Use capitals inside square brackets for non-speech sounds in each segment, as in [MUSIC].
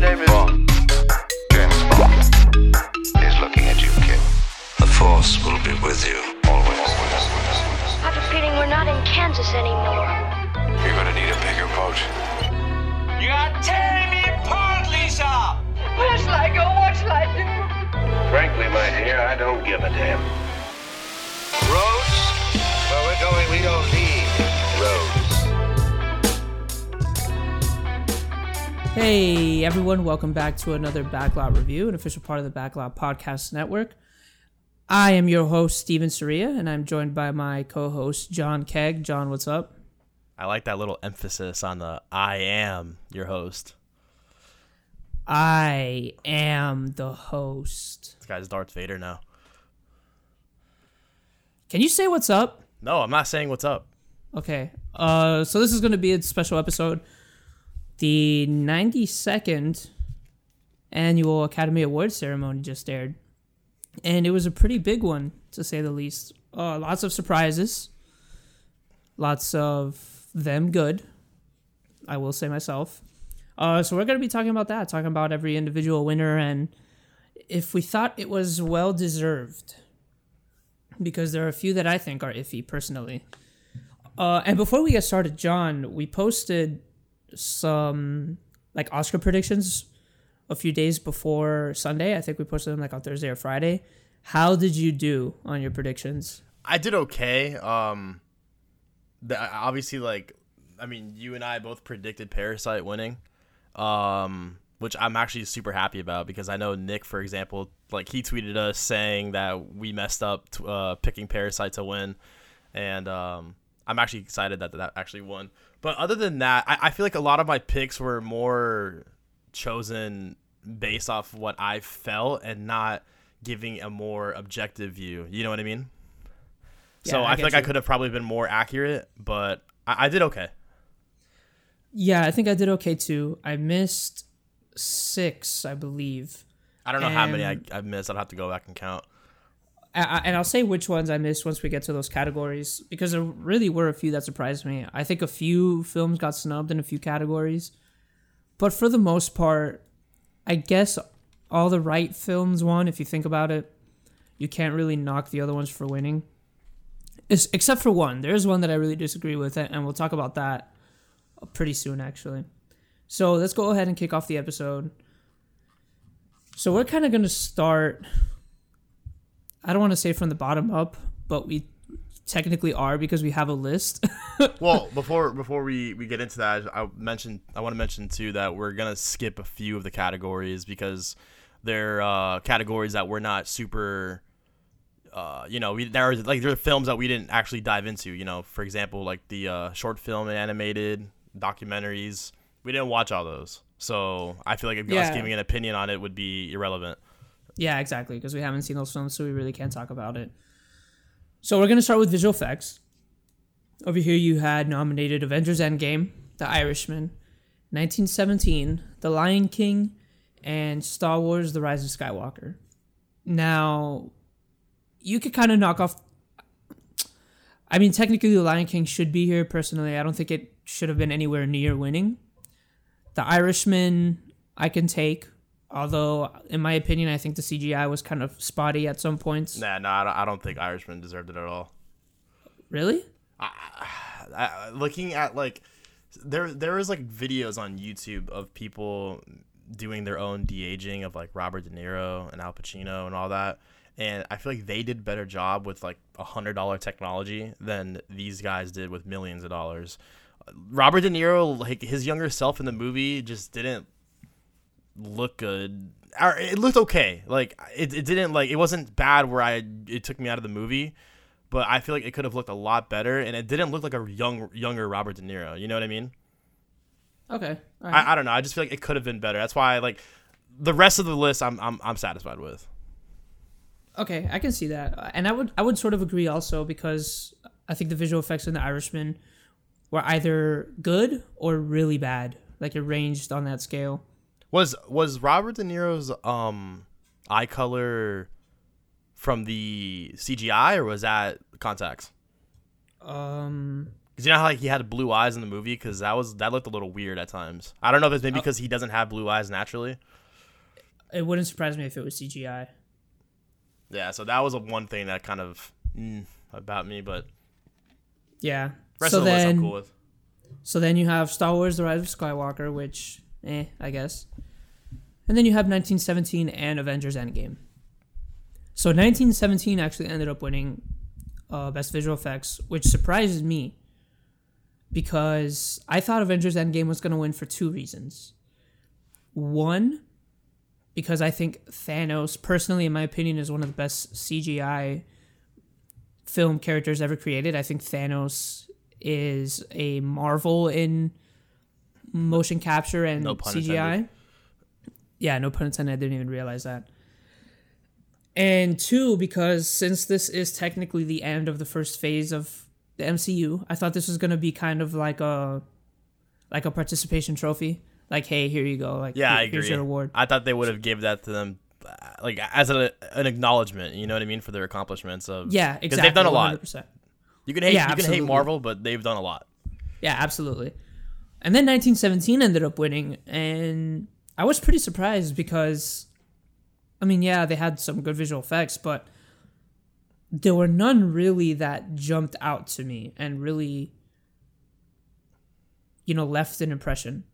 Name is everyone, welcome back to another Backlot review, an official part of the Backlot Podcast Network. I am your host, Steven Saria, and I'm joined by my co host, John Keg. John, what's up? I like that little emphasis on the I am your host. I am the host. This guy's Darth Vader now. Can you say what's up? No, I'm not saying what's up. Okay. Uh, so this is going to be a special episode. The 92nd annual Academy Awards ceremony just aired, and it was a pretty big one to say the least. Uh, lots of surprises, lots of them good. I will say myself. Uh, so we're going to be talking about that, talking about every individual winner and if we thought it was well deserved. Because there are a few that I think are iffy personally. Uh, and before we get started, John, we posted some like Oscar predictions a few days before Sunday. I think we posted them like on Thursday or Friday. How did you do on your predictions? I did okay. Um, the, obviously, like, I mean, you and I both predicted Parasite winning, um, which I'm actually super happy about because I know Nick, for example, like he tweeted us saying that we messed up t- uh, picking Parasite to win, and um, I'm actually excited that that actually won. But other than that, I, I feel like a lot of my picks were more chosen based off what I felt and not giving a more objective view. You know what I mean? so Yeah, I I, feel like I could have probably been more accurate, but I, I did okay. Yeah, I think I did okay too. I missed six, I believe. I don't know how many I, I've missed. I'd have to go back and count. And I'll say which ones I missed once we get to those categories because there really were a few that surprised me. I think a few films got snubbed in a few categories, but for the most part, I guess all the right films won. If you think about it, you can't really knock the other ones for winning, Es- except for one. There's one that I really disagree with, and we'll talk about that pretty soon, actually. So let's go ahead and kick off the episode. So we're kind of going to start I don't want to say from the bottom up, but we technically are because we have a list. [LAUGHS] well, before before we, we get into that, I mentioned I want to mention too that we're gonna skip a few of the categories because they're uh, categories that we're not super. Uh, you know, we there are like there are films that we didn't actually dive into. You know, for example, like the uh, short film and animated documentaries. We didn't watch all those, so I feel like if us Yeah. giving an opinion on it would be irrelevant. Yeah, exactly, because we haven't seen those films, so we really can't talk about it. So we're gonna start with visual effects. Over here, you had nominated Avengers: Endgame, The Irishman, 1917, The Lion King, and Star Wars: The Rise of Skywalker. Now, you could kind of knock off. I mean, technically, The Lion King should be here. Personally, I don't think it should have been anywhere near winning. The Irishman, I can take. Although, in my opinion, I think the CGI was kind of spotty at some points. Nah, no, I don't, I don't think Irishman deserved it at all. Really? I, looking at like there there is like videos on YouTube of people doing their own de aging of like Robert De Niro and Al Pacino and all that, and I feel like they did better job with like a hundred dollar technology than these guys did with millions of dollars. Robert De Niro, like his younger self in the movie, just didn't look good. Or it looked okay. Like it, it didn't like it wasn't bad where I it took me out of the movie, but I feel like it could have looked a lot better, and it didn't look like a young younger Robert De Niro. You know what I mean? Okay. Right. I, I don't know. I just feel like it could have been better. That's why like the rest of the list, I'm I'm I'm satisfied with. Okay, I can see that, and I would I would sort of agree also because I think the visual effects in The Irishman were either good or really bad. Like it ranged on that scale. Was was Robert De Niro's um eye color from the CGI or was that contacts? Um, Cause you know how like he had blue eyes in the movie, because that was that looked a little weird at times. I don't know if it's maybe because he doesn't have blue eyes naturally. It wouldn't surprise me if it was CGI. Yeah, so that was a one thing that kind of mm, about me, but Yeah. rest so of the list then, I'm cool with. so then you have Star Wars: The Rise of Skywalker, which, eh, I guess. And then you have 1917 and Avengers: Endgame. So 1917 actually ended up winning uh, Best Visual Effects, which surprises me because I thought Avengers: Endgame was going to win for two reasons. One, because I think Thanos, personally, in my opinion, is one of the best CGI film characters ever created. I think Thanos is a marvel in motion capture and No CGI. intended. Yeah, no pun intended. I didn't even realize that. And two, because since this is technically the end of the first phase of the MCU, I thought this was gonna be kind of like a like a participation trophy. Like, hey, here you go. Like, Yeah, here- I agree. here's your award. I thought they would have gave that to them, uh, like as a, an acknowledgement. You know what I mean for their accomplishments of Yeah, because exactly. they've done a lot. 100%. You can hate Yeah, you can absolutely. hate Marvel, but they've done a lot. Yeah, absolutely. And then 1917 ended up winning, and I was pretty surprised because, I mean, yeah, they had some good visual effects, but there were none really that jumped out to me and really, you know, left an impression.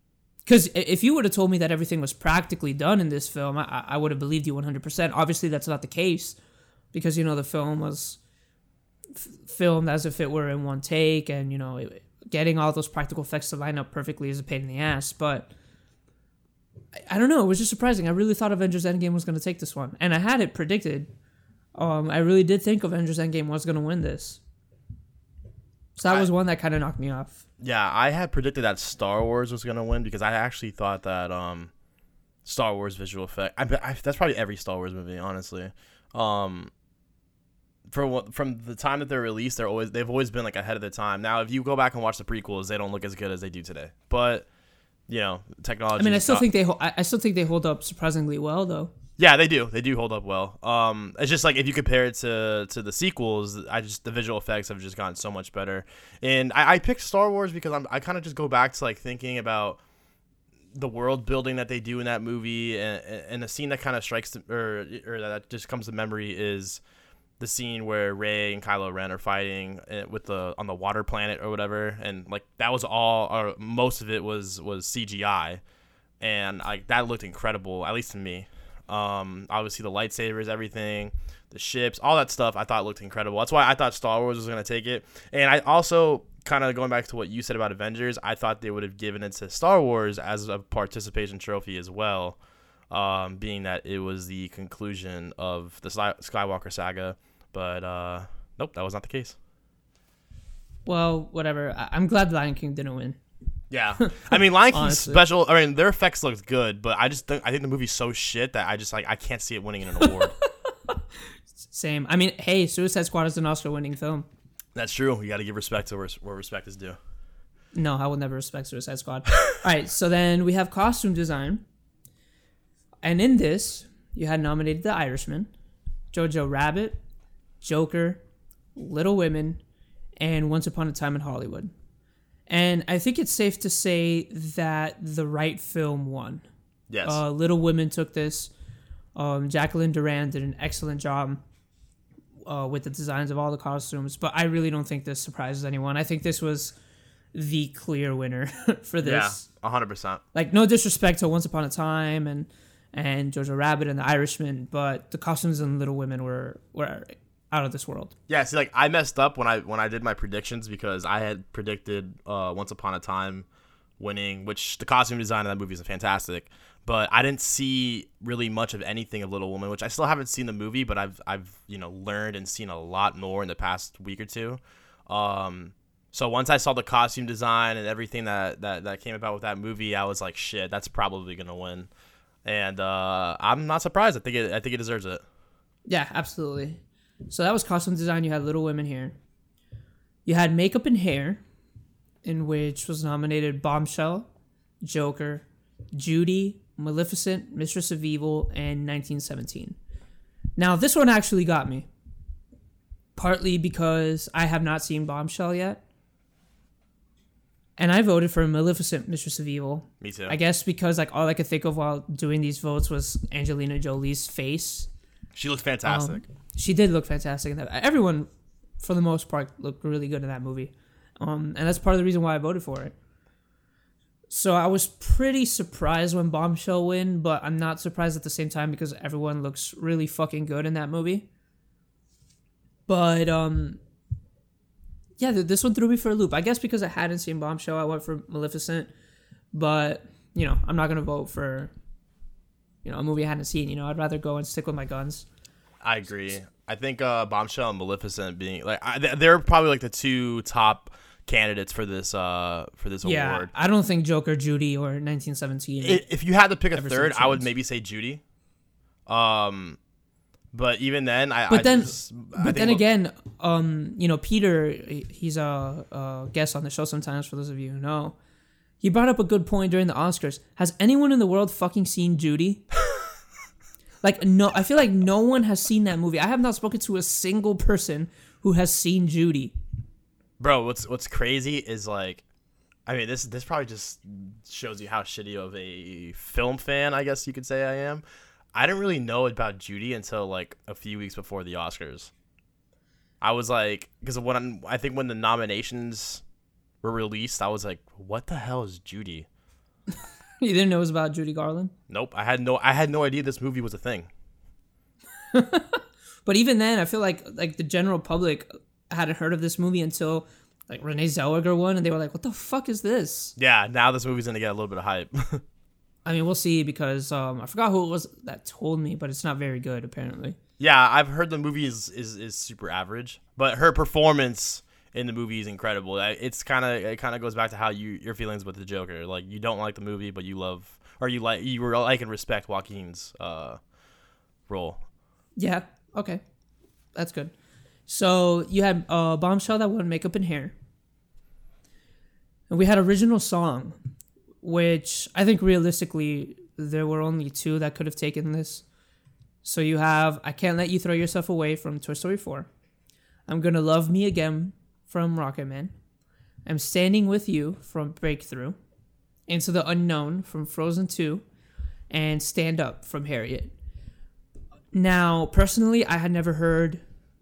Because if you would have told me that everything was practically done in this film, I, I would have believed you 100%. Obviously, that's not the case because, you know, the film was f- filmed as if it were in one take and, you know, it, getting all those practical effects to line up perfectly is a pain in the ass. But I, I don't know. It was just surprising. I really thought Avengers Endgame was going to take this one. And I had it predicted. Um, I really did think Avengers Endgame was going to win this. So that I- was one that kind of knocked me off. Yeah, I had predicted that Star Wars was gonna win because I actually thought that um, Star Wars visual effect. I, I, that's probably every Star Wars movie, honestly. Um, for from the time that they're released, they're always they've always been like ahead of the time. Now, if you go back and watch the prequels, they don't look as good as they do today. But you know, technology. I mean, I still got- think they. I still think they hold up surprisingly well, though. Yeah, they do. They do hold up well. Um, it's just like if you compare it to to the sequels, I just the visual effects have just gotten so much better. And I, I picked Star Wars because I'm I kind of just go back to like thinking about the world building that they do in that movie, and and the scene that kind of strikes the, or or that just comes to memory is the scene where Rey and Kylo Ren are fighting uh, with the on the water planet or whatever, and like that was all or most of it was was CGI, and like that looked incredible at least to me. Um, obviously the lightsabers, everything, the ships, all that stuff, I thought looked incredible. That's why I thought Star Wars was gonna take it, and I also kind of going back to what you said about Avengers, I thought they would have given it to Star Wars as a participation trophy as well, um, being that it was the conclusion of the Skywalker saga. But uh, nope, that was not the case. Well, whatever. I- I'm glad Lion King didn't win. Yeah, [LAUGHS] I mean, Lion King's special. I mean, their effects looked good, but I just think I think the movie's so shit that I just like I can't see it winning an award. [LAUGHS] Same. I mean, hey, Suicide Squad is an Oscar-winning film. That's true. You got to give respect to where, where respect is due. No, I will never respect Suicide Squad. [LAUGHS] All right, so then we have costume design. And in this, you had nominated The Irishman, Jojo Rabbit, Joker, Little Women, and Once Upon a Time in Hollywood. And I think it's safe to say that the right film won. Yes. Uh, Little Women took this. Um, Jacqueline Durran did an excellent job uh, with the designs of all the costumes, but I really don't think this surprises anyone. I think this was the clear winner [LAUGHS] for this. yeah, hundred percent. Like, no disrespect to Once Upon a Time and and Jojo Rabbit and The Irishman, but the costumes in Little Women were were out of this world. Yeah, see, like I messed up when I when I did my predictions because I had predicted uh, Once Upon a Time winning, which the costume design of that movie is fantastic. But I didn't see really much of anything of Little Woman, which I still haven't seen the movie, but I've I've you know learned and seen a lot more in the past week or two. Um, so once I saw the costume design and everything that, that that came about with that movie, I was like, shit, that's probably gonna win. And uh, I'm not surprised. I think it I think it deserves it. Yeah, absolutely. So that was costume design. You had Little Women here. You had makeup and hair, in which was nominated Bombshell, Joker, Judy, Maleficent, Mistress of Evil, and 1917. Now, this one actually got me. Partly because I have not seen Bombshell yet. and I voted for Maleficent, Mistress of Evil. Me too. I guess because like all I could think of while doing these votes was Angelina Jolie's face. She looked fantastic. Um, She did look fantastic in that. Everyone, for the most part, looked really good in that movie, um, and that's part of the reason why I voted for it. So I was pretty surprised when Bombshell win, but I'm not surprised at the same time because everyone looks really fucking good in that movie. But um, yeah, this one threw me for a loop. I guess because I hadn't seen Bombshell, I went for Maleficent. But you know, I'm not gonna vote for you know a movie I hadn't seen. You know, I'd rather go and stick with my guns. I agree. I think uh, Bombshell and Maleficent being like I, they're probably like the two top candidates for this uh for this Yeah, award. I don't think Joker, Judy, or 1917. I- If you had to pick a third, I would maybe say Judy. Um, but even then, I. But I then- just, but then again, um, you know, Peter, he's a, a guest on the show sometimes. For those of you who know, he brought up a good point during the Oscars. Has anyone in the world fucking seen Judy? [LAUGHS] like, no, I feel like no one has seen that movie. I have not spoken to a single person who has seen Judy. bro, what's what's crazy is like, I mean, this this probably just shows you how shitty of a film fan I guess you could say I am. I didn't really know about Judy until like a few weeks before the Oscars. I was like, because when I'm, I think when the nominations were released, I was like, what the hell is Judy? [LAUGHS] You didn't know it was about Judy Garland. Nope, I had no, I had no idea this movie was a thing. [LAUGHS] But even then, I feel like like the general public hadn't heard of this movie until like Renee Zellweger won, and they were like, "What the fuck is this?" Yeah, now this movie's gonna get a little bit of hype. [LAUGHS] I mean, we'll see because um, I forgot who it was that told me, but it's not very good apparently. yeah, I've heard the movie is is, is super average, but her performance in the movie is incredible. It's kind of it kind of goes back to how you your feelings with the Joker. Like you don't like the movie, but you love or you like you were like and respect Joaquin's uh role. Yeah. Okay. That's good. So you had uh, Bombshell that won makeup and hair. And we had original song, which I think realistically there were only two that could have taken this. So you have I Can't Let You Throw Yourself Away from Toy Story 4. I'm Gonna Love Me Again from Rocketman. I'm Standing With You from Breakthrough. Into the Unknown from Frozen 2. And Stand Up from Harriet. Now, personally, I had never heard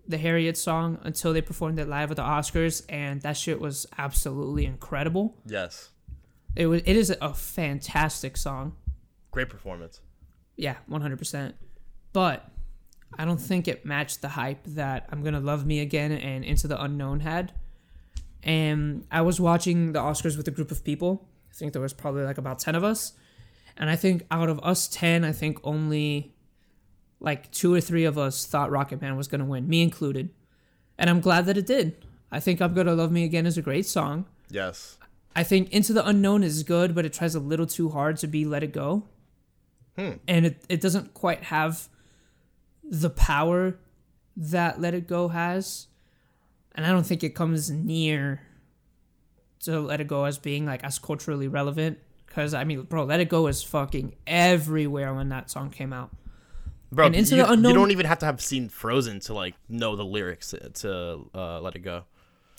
the Harriet song until they performed it live at the Oscars, and that shit was absolutely incredible. Yes, It was. It is a fantastic song. great performance. Yeah, one hundred percent. But I don't think it matched the hype that I'm gonna love me again and Into the Unknown had. And I was watching the Oscars with a group of people. I think there was probably like about ten of us, and I think out of us ten, I think only like two or three of us thought Rocketman was gonna win, me included. And I'm glad that it did. I think I'm gonna love me again is a great song. Yes, I think Into the Unknown is good, but it tries a little too hard to be Let It Go. Hmm. And it, it doesn't quite have the power that Let It Go has. And I don't think it comes near to Let It Go as being like as culturally relevant. Because, I mean, bro, Let It Go is fucking everywhere when that song came out. bro. And Into you, the Unknown- you don't even have to have seen Frozen to like know the lyrics to uh, Let It Go.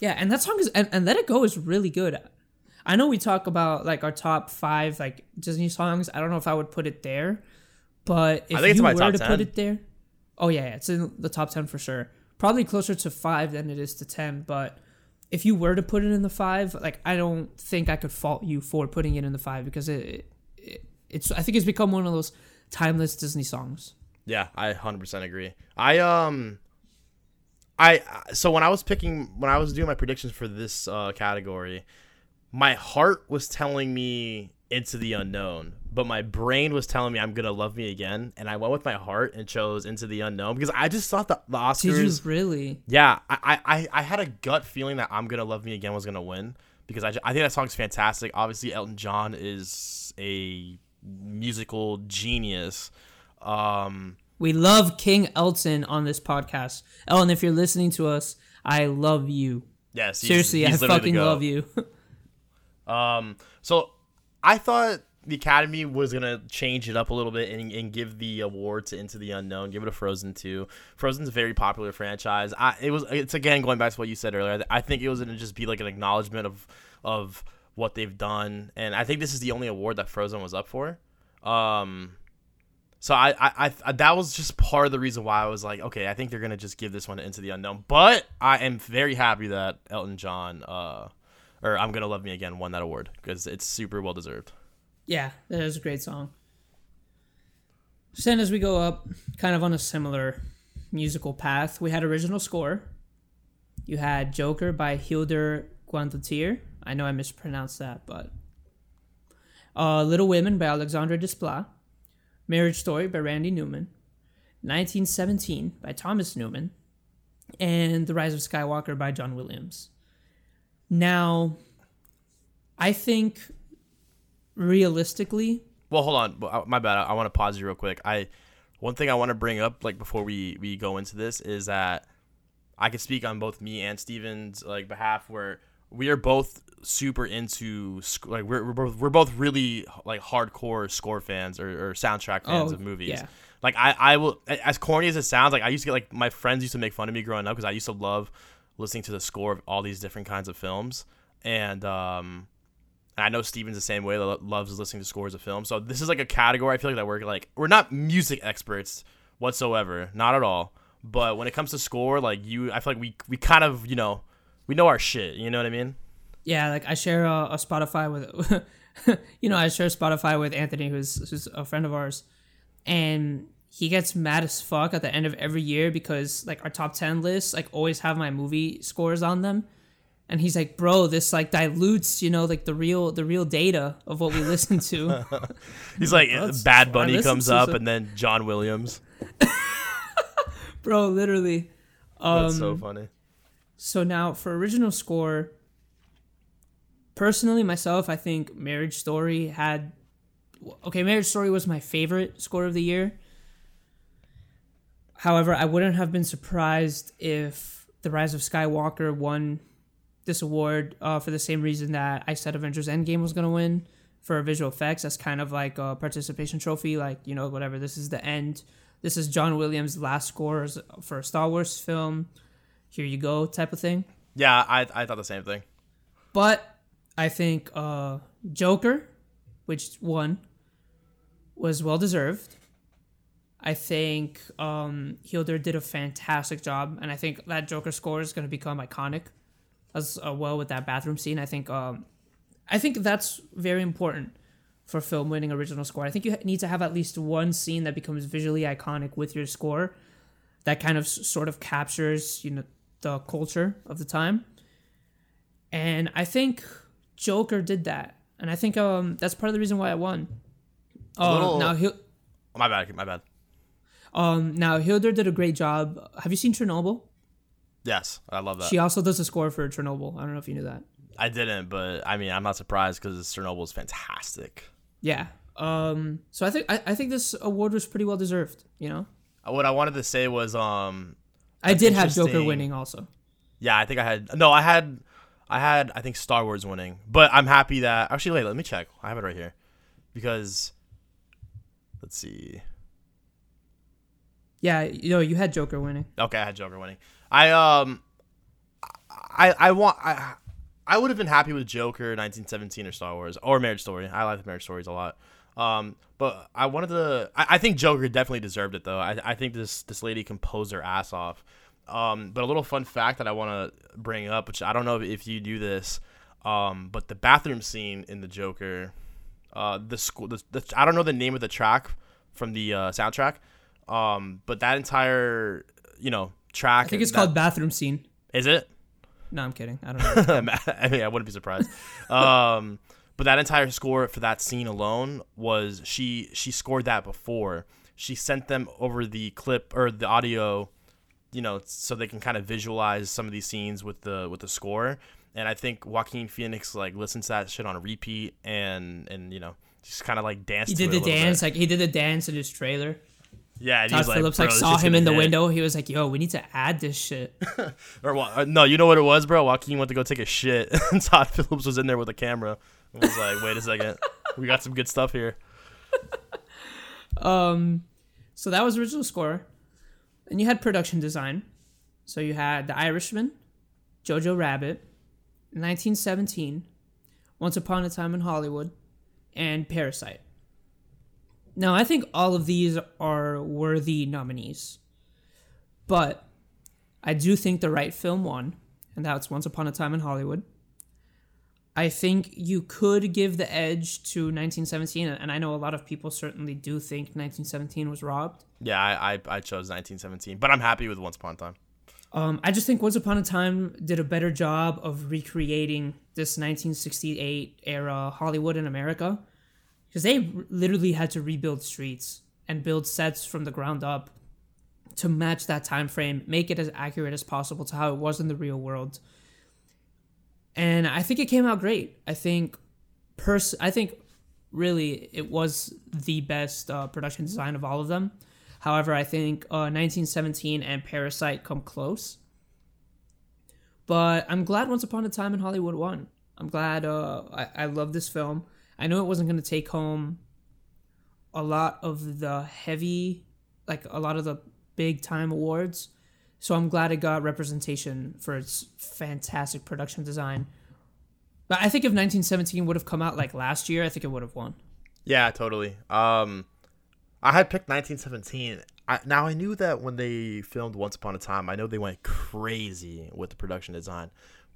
Yeah, and that song is and, and Let It Go is really good. I know we talk about like our top five like Disney songs. I don't know if I would put it there, but if think you were to 10. put it there, oh yeah, yeah, it's in the top ten for sure. Probably closer to five than it is to ten. But if you were to put it in the five, like I don't think I could fault you for putting it in the five because it, it it's I think it's become one of those timeless Disney songs. Yeah, I 100% agree. I um I so when I was picking when I was doing my predictions for this uh category, my heart was telling me into the unknown, but my brain was telling me I'm going to love me again, and I went with my heart and chose into the unknown because I just thought the, the Did you Oscars really? Yeah, I, I I had a gut feeling that I'm going to love me again was going to win because I, I think that song's fantastic. Obviously Elton John is a musical genius. Um We love King Elton on this podcast. Ellen, if you're listening to us, I love you. Yes, he's- Seriously, he's I fucking love you. [LAUGHS] Um, so I thought the Academy was gonna change it up a little bit and, and give the award to Into the Unknown, give it a Frozen two. Frozen's a very popular franchise. I it was it's again going back to what you said earlier. I think it was gonna just be like an acknowledgement of of what they've done, and I think this is the only award that Frozen was up for. Um, so I, I, I, that was just part of the reason why I was like, okay, I think they're gonna just give this one into the unknown. But I am very happy that Elton John, uh, or I'm gonna love me again, won that award because it's super well deserved. Yeah, that is a great song. Then as we go up, kind of on a similar musical path, we had original score. You had Joker by Hildur Guðnadóttir. I know I mispronounced that, but uh, Little Women by Alexandre Desplat. Marriage Story by Randy Newman. 1917 by Thomas Newman. And The Rise of Skywalker by John Williams. Now, I think realistically, Well, hold on, my bad. I, I want to pause you real quick. I one thing I want to bring up, like before we we go into this, is that I can speak on both me and Steven's like behalf, where we are both super into sc- like we're we're both, we're both really like hardcore score fans or, or soundtrack fans Oh, of movies. yeah. Like I I will as corny as it sounds, like I used to get like my friends used to make fun of me growing up because I used to love listening to the score of all these different kinds of films, and um. And I know Steven's the same way loves listening to scores of films. So this is like a category I feel like that we're like we're not music experts whatsoever, not at all. But when it comes to score, like you, I feel like we we kind of you know we know our shit. You know what I mean? yeah, like I share a, a Spotify with, [LAUGHS] you know, I share Spotify with Anthony, who's who's a friend of ours, and he gets mad as fuck at the end of every year because like our top ten lists like always have my movie scores on them, and he's like, bro, this like dilutes, you know, like the real the real data of what we listen to. [LAUGHS] [LAUGHS] He's like Bad Bunny comes up, so- and then John Williams. [LAUGHS] bro, literally. That's Um, so funny. So now for original score, personally myself, I think Marriage Story had okay, Marriage Story was my favorite score of the year. However, I wouldn't have been surprised if The Rise of Skywalker won this award uh, for the same reason that I said Avengers Endgame was going to win for visual effects. That's kind of like a participation trophy, like, you know, whatever. This is the end. This is John Williams' last score for a Star Wars film. Here you go, type of thing. Yeah, I I thought the same thing. But I think uh, Joker, which won, was well deserved. I think um, Hildur did a fantastic job, and I think that Joker score is going to become iconic as uh, well with that bathroom scene. I think um, I think that's very important for film winning original score. I think you need to have at least one scene that becomes visually iconic with your score that kind of sort of captures you know the culture of the time. And I think Joker did that, and I think um that's part of the reason why I won. Oh, little- now Hil- My bad. My bad. um now Hildur did a great job. Have you seen Chernobyl? Yes, I love that. She also does a score for Chernobyl. I don't know if you knew that. I didn't, but I mean, I'm not surprised because Chernobyl is fantastic. Yeah. Um. So I think I, I think this award was pretty well deserved. You know, What I wanted to say was, um, I did have Joker winning also. yeah, I think I had no, I had, I had, I think Star Wars winning, but I'm happy that actually, wait, let me check. I have it right here because let's see. Yeah, you know, you had Joker winning. Okay, I had Joker winning. I um, I I want I I would have been happy with Joker 1917 or Star Wars or Marriage Story. I like the Marriage Stories a lot. Um, but I wanted to. I, I think Joker definitely deserved it though. I I think this this lady composed her ass off. Um, but a little fun fact that I want to bring up, which I don't know if you do this, um, but the bathroom scene in the Joker, uh, the school, the, the I don't know the name of the track from the uh, soundtrack, um, but that entire you know track. I think it's that- called Bathroom Scene. Is it? No, I'm kidding. I don't know. [LAUGHS] I mean, I wouldn't be surprised. Um, but that entire score for that scene alone was she she scored that before. She sent them over the clip or the audio, you know, so they can kind of visualize some of these scenes with the with the score. And I think Joaquin Phoenix like listens to that shit on repeat and and you know just kind of like danced. he did the dance, bit. like he did the dance in his trailer. Yeah. Todd he's like, Phillips like saw him in the hit." window. He was like, "Yo, we need to add this shit." [LAUGHS] Or uh, no, you know what it was, bro? Joaquin went to go take a shit, [LAUGHS] and Todd Phillips was in there with a camera. and was like, "Wait a second, [LAUGHS] we got some good stuff here." Um, so that was original score. And you had production design. So you had The Irishman, Jojo Rabbit, 1917, Once Upon a Time in Hollywood, and Parasite. Now, I think all of these are worthy nominees. But I do think the right film won, and that's Once Upon a Time in Hollywood. I think you could give the edge to 1917, and I know a lot of people certainly do think 1917 was robbed. Yeah, I, I, I chose 1917, but I'm happy with Once Upon a Time. Um, I just think Once Upon a Time did a better job of recreating this 1968 era Hollywood in America because they literally had to rebuild streets and build sets from the ground up to match that time frame, make it as accurate as possible to how it was in the real world. And I think it came out great. I think pers- I think really it was the best uh, production design of all of them. However, I think uh, 1917 and Parasite come close. But I'm glad Once Upon a Time in Hollywood won. I'm glad. Uh, I I love this film. I know it wasn't going to take home a lot of the heavy, like a lot of the big time awards. So I'm glad it got representation for its fantastic production design. But I think if 1917 would have come out like last year, I think it would have won. Yeah, totally. Um, I had picked 1917. I, now I knew that when they filmed Once Upon a Time, I know they went crazy with the production design,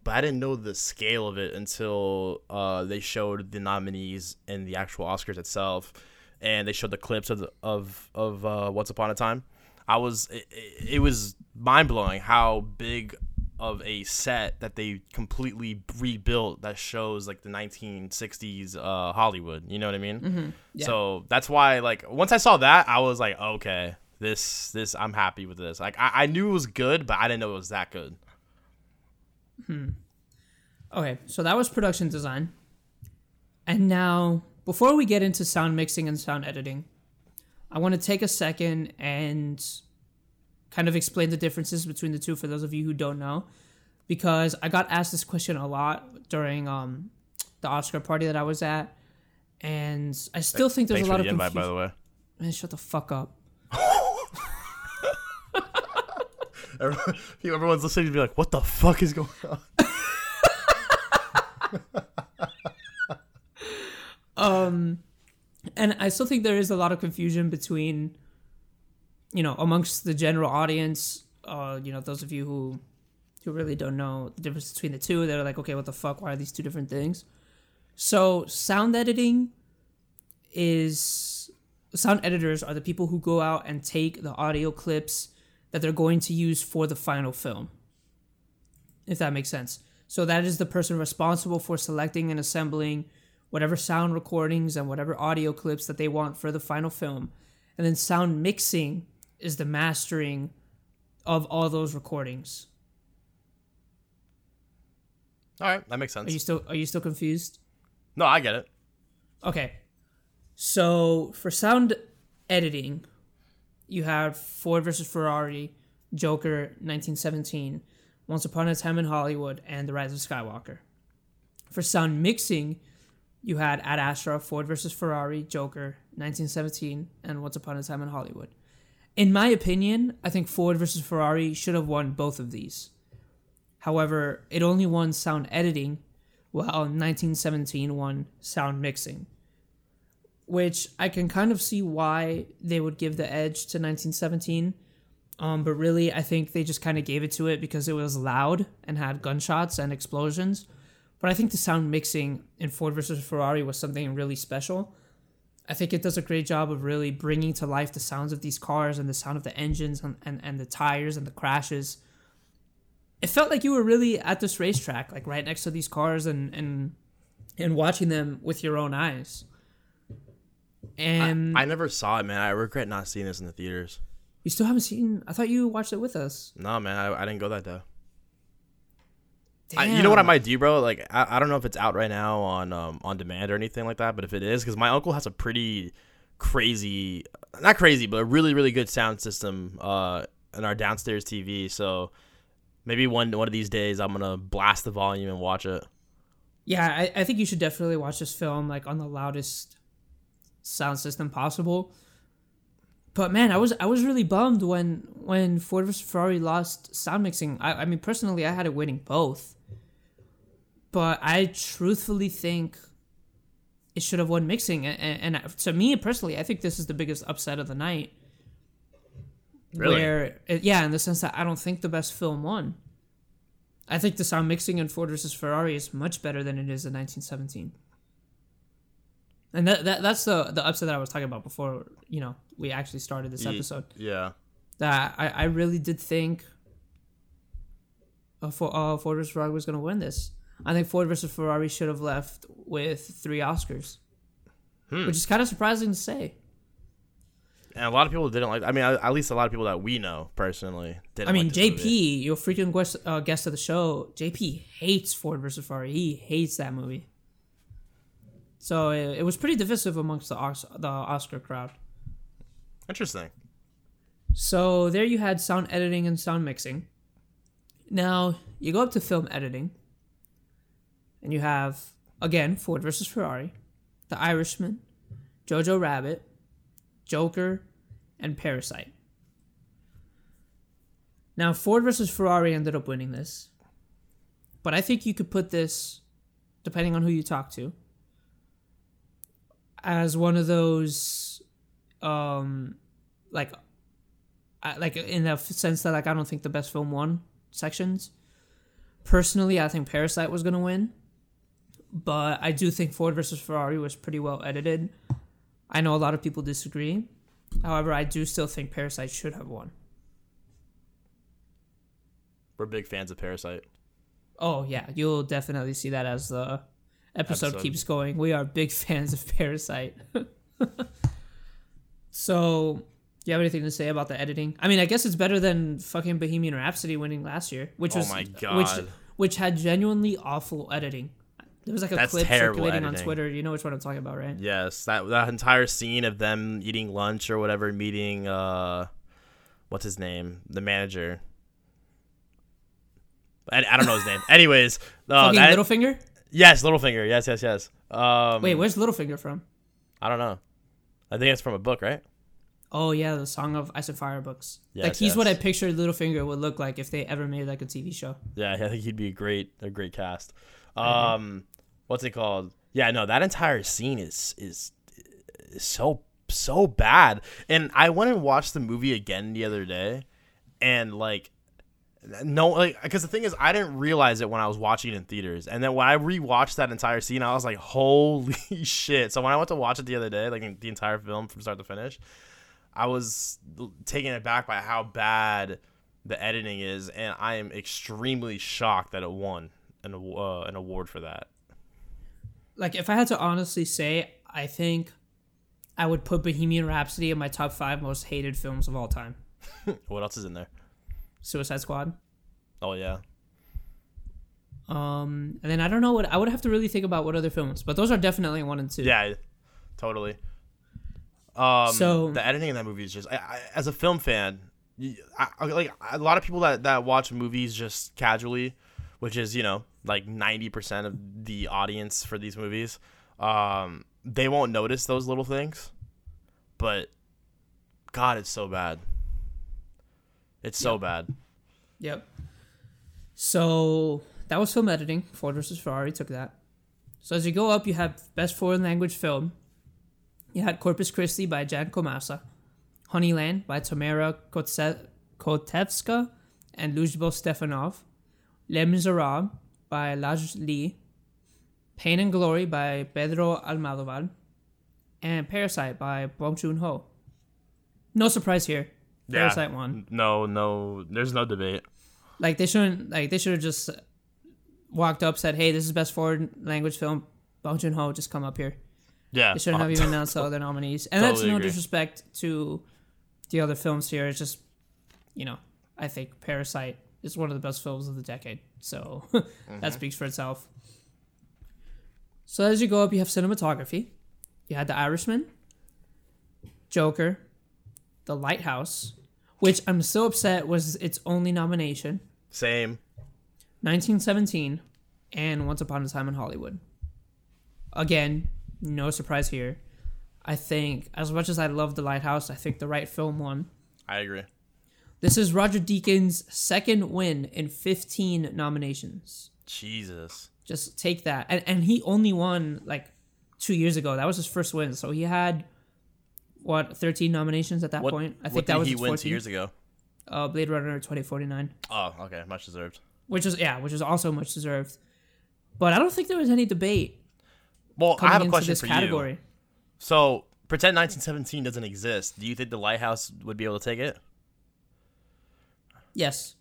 but I didn't know the scale of it until uh, they showed the nominees in the actual Oscars itself, and they showed the clips of the, of of uh, Once Upon a Time. I was it, it was mind blowing how big of a set that they completely rebuilt that shows like the 1960s uh, Hollywood. You know what I mean? yeah. So that's why like once I saw that, I was like, okay, this this I'm happy with this. Like I, I knew it was good, but I didn't know it was that good. Okay, so that was production design. And now, before we get into sound mixing and sound editing, I want to take a second and kind of explain the differences between the two for those of you who don't know. Because I got asked this question a lot during um, the Oscar party that I was at. And I still think there's Thanks a lot of invite, by the way. Man, shut the fuck up. [LAUGHS] [LAUGHS] Everyone- Everyone's listening to be like, what the fuck is going on? [LAUGHS] um, and I still think there is a lot of confusion between, you know, amongst the general audience. Uh, you know, those of you who who really don't know the difference between the two, they're like, okay, what the fuck? Why are these two different things? So, sound editing is sound editors are the people who go out and take the audio clips that they're going to use for the final film. If that makes sense. So that is the person responsible for selecting and assembling whatever sound recordings and whatever audio clips that they want for the final film. And then sound mixing is the mastering of all those recordings. All right, that makes sense. Are you still are you still confused? No, I get it. Okay. So for sound editing, you have Ford versus Ferrari, Joker 1917, Once Upon a Time in Hollywood, and The Rise of Skywalker. For sound mixing, you had Ad Astra, Ford versus Ferrari, Joker 1917, and Once Upon a Time in Hollywood. In my opinion, I think Ford versus Ferrari should have won both of these. However, it only won sound editing, while 1917 won sound mixing which I can kind of see why they would give the edge to 1917. Um, but really, I think they just kind of gave it to it because it was loud and had gunshots and explosions. But I think the sound mixing in Ford versus Ferrari was something really special. I think it does a great job of really bringing to life the sounds of these cars and the sound of the engines and, and, and the tires and the crashes. It felt like you were really at this racetrack, like right next to these cars and, and, and watching them with your own eyes. And I never saw it, man. I regret not seeing this in the theaters. you still haven't seen. I thought you watched it with us. No, man, I, I didn't go that day. I, you know what I might do, bro? Like, I, I don't know if it's out right now on um, on demand or anything like that, but if it is, because my uncle has a pretty crazy, not crazy, but a really really good sound system uh, in our downstairs TV. So maybe one one of these days I'm gonna blast the volume and watch it. Yeah, I, I think you should definitely watch this film like on the loudest sound system possible. But man, I was I was really bummed when when Ford vs Ferrari lost sound mixing. I, I mean, personally, I had it winning both. but I truthfully think it should have won mixing. And, and to me personally, I think this is the biggest upset of the night. Really? Where, yeah, in the sense that I don't think the best film won. I think the sound mixing in Ford versus Ferrari is much better than it is in 1917. And that, that that's the the upset that I was talking about before, you know, we actually started this episode. Yeah. That I, I really did think uh, for, uh, Ford versus Ferrari was going to win this. I think Ford versus Ferrari should have left with three Oscars, Hmm. which is kind of surprising to say. And a lot of people didn't like. I mean, at least a lot of people that we know personally didn't. I mean, like JP, movie. your frequent guest, uh, guest of the show, JP hates Ford versus Ferrari. He hates that movie. So it, it was pretty divisive amongst the Os- the Oscar crowd. Interesting. So there you had sound editing and sound mixing. Now you go up to film editing, and you have again Ford versus Ferrari, The Irishman, Jojo Rabbit, Joker, and Parasite. Now Ford versus Ferrari ended up winning this, but I think you could put this, depending on who you talk to, as one of those, um, like I, like in the sense that like I don't think the best film won sections. Personally, I think Parasite was gonna win, but I do think Ford versus Ferrari was pretty well edited. I know a lot of people disagree. However, I do still think Parasite should have won. We're big fans of Parasite. Oh yeah, you'll definitely see that as the episode, Episode. keeps going. We are big [LAUGHS] fans of Parasite. [LAUGHS] so, do you have anything to say about the editing? I mean, I guess it's better than fucking Bohemian Rhapsody winning last year, which Oh was my which God. which had genuinely awful editing. There was like a That's clip circulating on. Twitter. You know which one I'm talking about, right? Yes, that that entire scene of them eating lunch or whatever, meeting uh, what's his name, the manager. I, I don't know his name. [LAUGHS] Anyways, uh, Fucking that- Littlefinger. Yes, Littlefinger. Yes, yes, yes. Um, Wait, where's Littlefinger from? I don't know. I think it's from a book, right? Oh yeah, the Song of Ice and Fire books. like Yes, he's what I yes. pictured Littlefinger would look like if they ever made like a TV show. Yeah, I think he'd be a great, a great cast. Um, what's it called? Yeah, no, that entire scene is is, is so so bad. And I went and watched the movie again the other day, and like, no, like, because the thing is, I didn't realize it when I was watching it in theaters, and then when I rewatched that entire scene, I was like, [LAUGHS] holy shit! So when I went to watch it the other day, like the entire film from start to finish, I was taken aback by how bad the editing is, and I am extremely shocked that it won an uh, an award for that. like if I had to honestly say, I think I would put Bohemian Rhapsody in my top five most hated films of all time. [LAUGHS] What else is in there? Suicide Squad. Oh yeah, Um, and then I don't know what I would have to really think about what other films, but those are definitely one and two. yeah, totally. Um, So- the editing in that movie is just, I, I, as a film fan, I, I- like a lot of people that that watch movies just casually, which is you know like ninety percent of the audience for these movies, um, they won't notice those little things, but God, it's so bad. It's so bad. Yep. So that was film editing. Ford versus Ferrari took that. So as you go up, you have best foreign language film. You had Corpus Christi by Jan Komasa, Honeyland by Tamara Kotse- Kotevska and Luzhbo Stefanov, Les Miserables by Ladj Ly, Pain and Glory by Pedro Almodovar, and Parasite by Bong Joon Ho. No surprise here. Parasite won. No, no, there's no debate. Like they shouldn't. Like they should have just walked up, said, "Hey, this is best foreign language film." Bong Joon Ho, just come up here. Yeah, They shouldn't have [LAUGHS] even announced the other nominees. And that's no agree. disrespect to the other films here. It's just, you know, I think Parasite is one of the best films of the decade. So [LAUGHS] Mm-hmm. that speaks for itself. So as you go up, you have cinematography. You had The Irishman, Joker, The Lighthouse, which I'm so upset was its only nomination. Same. 1917 and Once Upon a Time in Hollywood. Again, no surprise here. I think, as much as I love The Lighthouse, I think the right film won. I agree. This is Roger Deakins' second win in 15 nominations. Jesus. Just take that. And and he only won like two years ago. That was his first win. So he had what thirteen nominations at that What, point. I think that was he win two years ago? Uh, Blade Runner 2049. Oh, okay, much deserved. which is yeah, which is also much deserved. But I don't think there was any debate Well, I have a question this for category. you. So, pretend 1917 doesn't exist. Do you think the Lighthouse would be able to take it? Yes.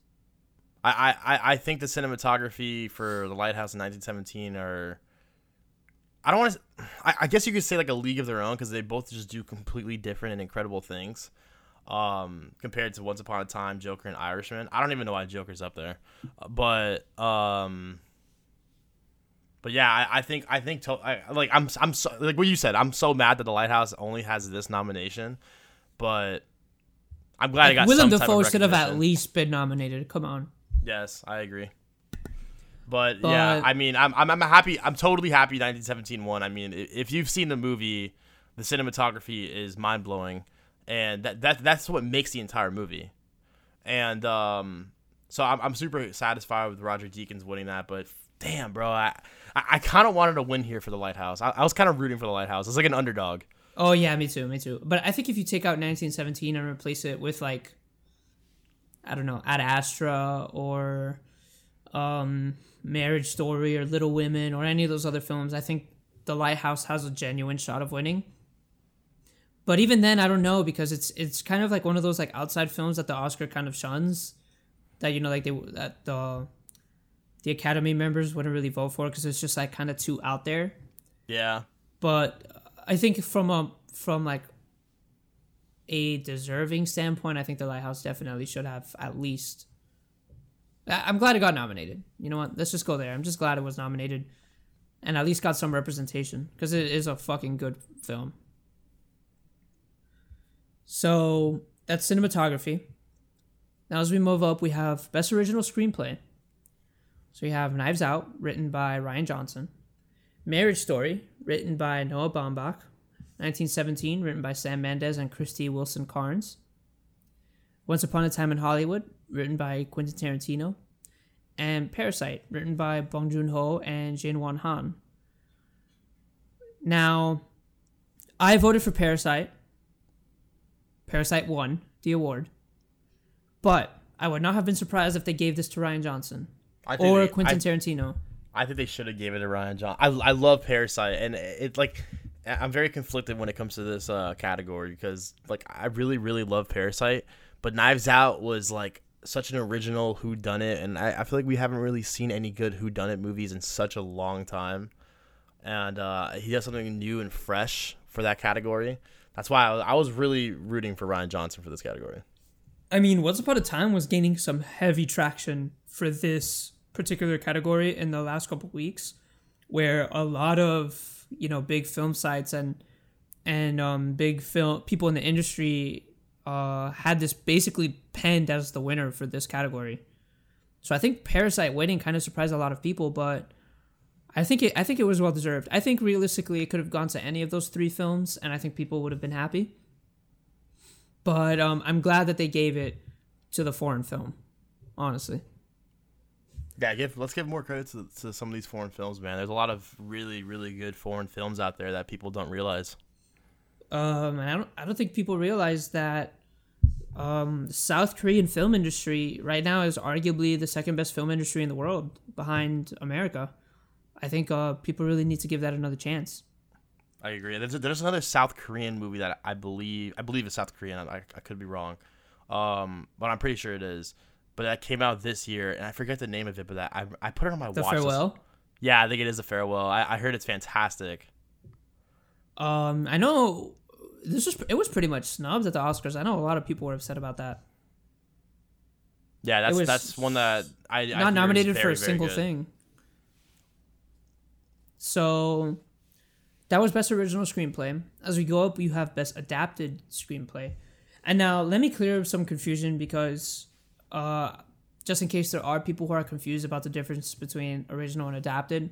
I, I, I- I think the cinematography for the Lighthouse in 1917 are. I don't want to. I, I guess you could say like a league of their own because they both just do completely different and incredible things. Um, compared to Once Upon a Time, Joker, and Irishman. I don't even know why Joker's up there, but um, but yeah, I, I think I think to, I, like I'm I'm so, like what you said. I'm so mad that the Lighthouse only has this nomination, but I'm glad it got Willem some type Dafoe should have at least been nominated. Come on. Yes, I agree. But, But- yeah, I mean, I'm, I'm I'm happy. I'm totally happy. 1917 won. I mean, if you've seen the movie, the cinematography is mind blowing, and that, that that's what makes the entire movie. And um, so I'm, I'm super satisfied with Roger Deakins winning that. But damn, bro, I I, I kind of wanted to win here for the Lighthouse. I, I was kind of rooting for the Lighthouse. It's like an underdog. Oh yeah, me too, me too. But I think if you take out 1917 and replace it with like, I don't know, Ad Astra or, um, Marriage Story or Little Women or any of those other films, I think The Lighthouse has a genuine shot of winning. But even then, I don't know because it's it's kind of like one of those like outside films that the Oscar kind of shuns, that you know like they that the the Academy members wouldn't really vote for because it's just like kind of too out there Yeah. but I think from a from like a deserving standpoint, I think the Lighthouse definitely should have at least. I'm glad it got nominated. You know what? Let's just go there. I'm just glad it was nominated, and at least got some representation because it is a fucking good film. So that's cinematography. Now, as we move up, we have best original screenplay. So we have Knives Out, written by Rian Johnson. Marriage Story, written by Noah Baumbach. 1917, written by Sam Mendes and Krysty Wilson-Cairns. Once Upon a Time in Hollywood, written by Quentin Tarantino. And Parasite, written by Bong Joon Ho and Jin Won Han. Now, I voted for Parasite. Parasite won the award. But I would not have been surprised if they gave this to Rian Johnson I think or they- Quentin I- Tarantino. I think they should have gave it to Rian John. I, I love Parasite, and it like I'm very conflicted when it comes to this uh, category because like I really really love Parasite, but Knives Out was like such an original Who Done It, and I, I feel like we haven't really seen any good Who Done It movies in such a long time, and uh, he does something new and fresh for that category. That's why I, I was really rooting for Rian Johnson for this category. I mean, Once Upon a Time was gaining some heavy traction for this particular category in the last couple weeks, where a lot of you know big film sites and and um, big film people in the industry uh, had this basically penned as the winner for this category. So I think Parasite winning kind of surprised a lot of people, but I think it I think it was well deserved. I think realistically it could have gone to any of those three films, and I think people would have been happy but um, I'm glad that they gave it to the foreign film. Honestly, Yeah, give let's give more credit to, to some of these foreign films, man. There's a lot of really really good foreign films out there that people don't realize. um, I don't I don't think people realize that um, South Korean film industry right now is arguably the second best film industry in the world behind America. I think uh, people really need to give that another chance. I agree. There's, there's another South Korean movie that I believe I believe is South Korean. I, I could be wrong, um, but I'm pretty sure it is. But that came out this year, and I forget the name of it. But that I, I put it on my The watch list. farewell. Yeah, I think it is the farewell. I, I heard it's fantastic. Um, I know this was it was pretty much snubbed at the Oscars. I know a lot of people were upset about that. Yeah, that's that's one that I I not is nominated for a single good. thing. So that was best original screenplay. As we go up, you have best adapted screenplay. And now let me clear up some confusion because uh just in case there are people who are confused about the difference between original and adapted.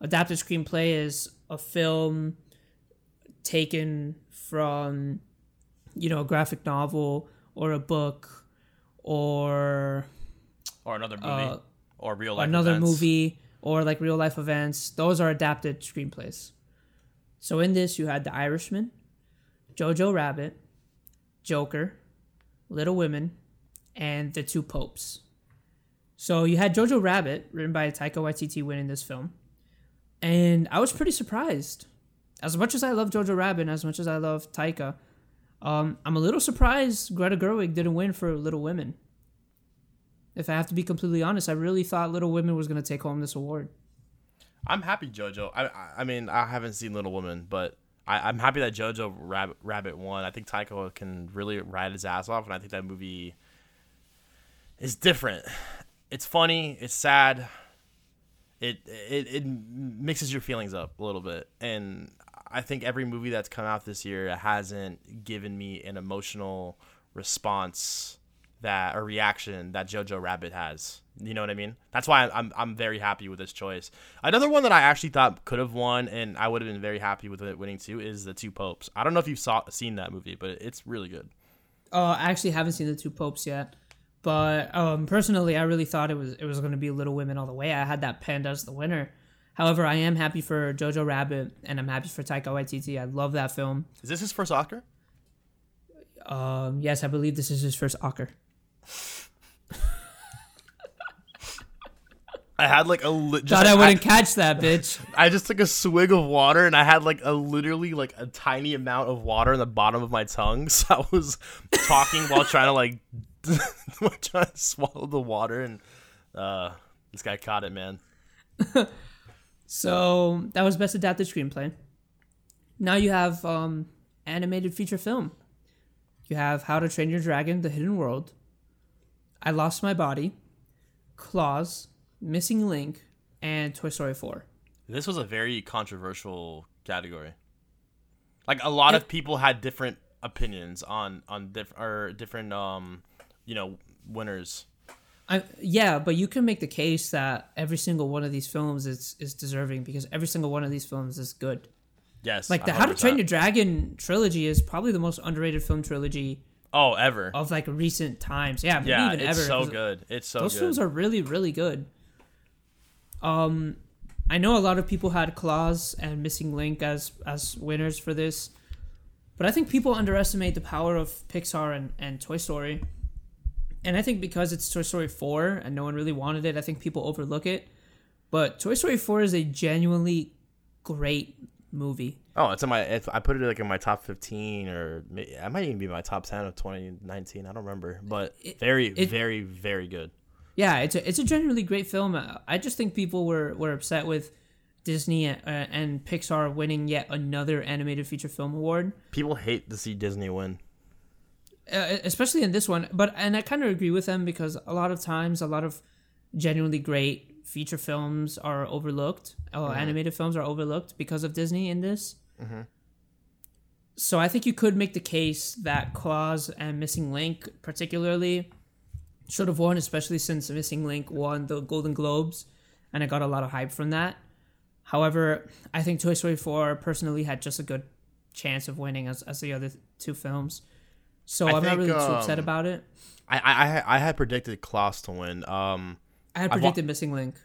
Adapted screenplay is a film taken from you know, a graphic novel or a book or or another movie Uh, or real life another events. movie or like real life events. Those are adapted screenplays. So in this, you had The Irishman, Jojo Rabbit, Joker, Little Women, and The Two Popes. So you had Jojo Rabbit, written by Taika Waititi, winning this film, and I was pretty surprised. As much as I love Jojo Rabbit, as much as I love Taika, um, I'm a little surprised Greta Gerwig didn't win for Little Women. If I have to be completely honest, I really thought Little Women was going to take home this award. I'm happy JoJo. I I- mean I haven't seen Little Women, but I, I'm happy that JoJo Rabbit, Rabbit won. I think Taika can really ride his ass off, and I think that movie is different. It's funny. It's sad. It it it mixes your feelings up a little bit, and I think every movie that's come out this year hasn't given me an emotional response that or reaction that Jojo Rabbit has. You know what I mean? That's why I'm I'm very happy with this choice. Another one that I actually thought could have won, and I would have been very happy with it winning too, is the Two Popes. I don't know if you've saw seen that movie, but it's really good. Uh, I actually haven't seen the two popes yet, but um, personally, I really thought it was it was going to be Little Women all the way. I had that penned as the winner. However, I am happy for Jojo Rabbit, and I'm happy for Taika Waititi. I love that film. Is this his first Oscar? Um, yes, I believe this is his first Oscar. [LAUGHS] I had like a li- just Thought I wouldn't catch that, bitch. [LAUGHS] I just took a swig of water and I had like a literally like a tiny amount of water in the bottom of my tongue. [LAUGHS] So I was talking while trying to like trying to swallow the water and uh this guy caught it, man. So that was best adapted screenplay. Now you have um, animated feature film. You have How to Train Your Dragon: The Hidden World, I Lost My Body, Klaus, Missing Link, and Toy Story 4. This was a very controversial category. Like a lot of people had different opinions on on different or different um you know winners. I, yeah, but you can make the case that every single one of these films is is deserving because every single one of these films is good. Yes, Like the How to Train Your Dragon trilogy is probably the most underrated film trilogy Oh, ever. of like recent times. Yeah, maybe yeah, even it's ever. so good. It's so good. Those good. films are really, really good. Um, I know a lot of people had Klaus and Missing Link as as winners for this, but I think people underestimate the power of Pixar and, and Toy Story. And I think because it's Toy Story 4 and no one really wanted it, I think people overlook it. But Toy Story 4 is a genuinely great movie. Oh, it's in my. If I put it like in my top fifteen, or I might even be my top ten of 2019. I don't remember, but very, it- very, very good. Yeah, it's a it's a genuinely great film. I just think people were, were upset with Disney uh, and Pixar winning yet another animated feature film award. People hate to see Disney win. Uh, especially in this one. But and I kind of agree with them because a lot of times, a lot of genuinely great feature films are overlooked, or animated films are overlooked because of Disney in this. So I think you could make the case that Klaus and Missing Link, particularly, should have won, especially since Missing Link won the Golden Globes, and I got a lot of hype from that. However, I think Toy Story 4 personally had just a good chance of winning as, as the other two films. So I I'm not really too upset um, about it. I, I, I had predicted Klaus to win. Um, I had wa- predicted Missing Link.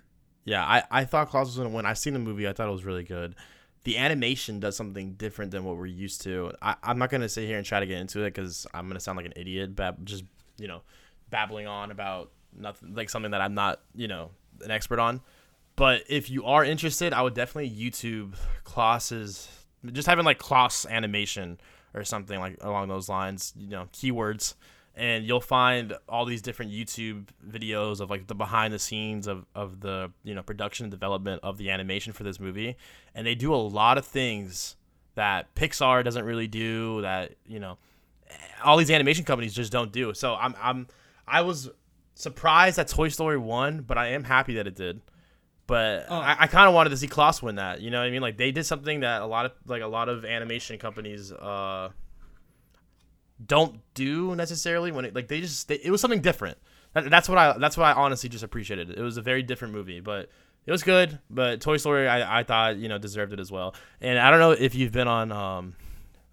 yeah, I, I thought Klaus was gonna win. I've seen the movie. I thought it was really good. The animation does something different than what we're used to. I, I'm not gonna sit here and try to get into it because I'm gonna sound like an idiot, bab- just you know, babbling on about nothing like something that I'm not you know an expert on. But if you are interested, I would definitely YouTube Klaus's just having like Klaus animation or something like along those lines. You know, keywords, and you'll find all these different YouTube videos of like the behind the scenes of of the you know production and development of the animation for this movie, and they do a lot of things that Pixar doesn't really do. That you know, all these animation companies just don't do. So I'm I'm I was surprised that Toy Story won, but I am happy that it did. But I, I kind of wanted to see Klaus win that. You know what I mean? Like they did something that a lot of like a lot of animation companies uh don't do necessarily when it like they just they, it was something different. That, that's what I that's what I honestly just appreciated. It was a very different movie, but it was good. But Toy Story I, I thought you know deserved it as well. And I don't know if you've been on um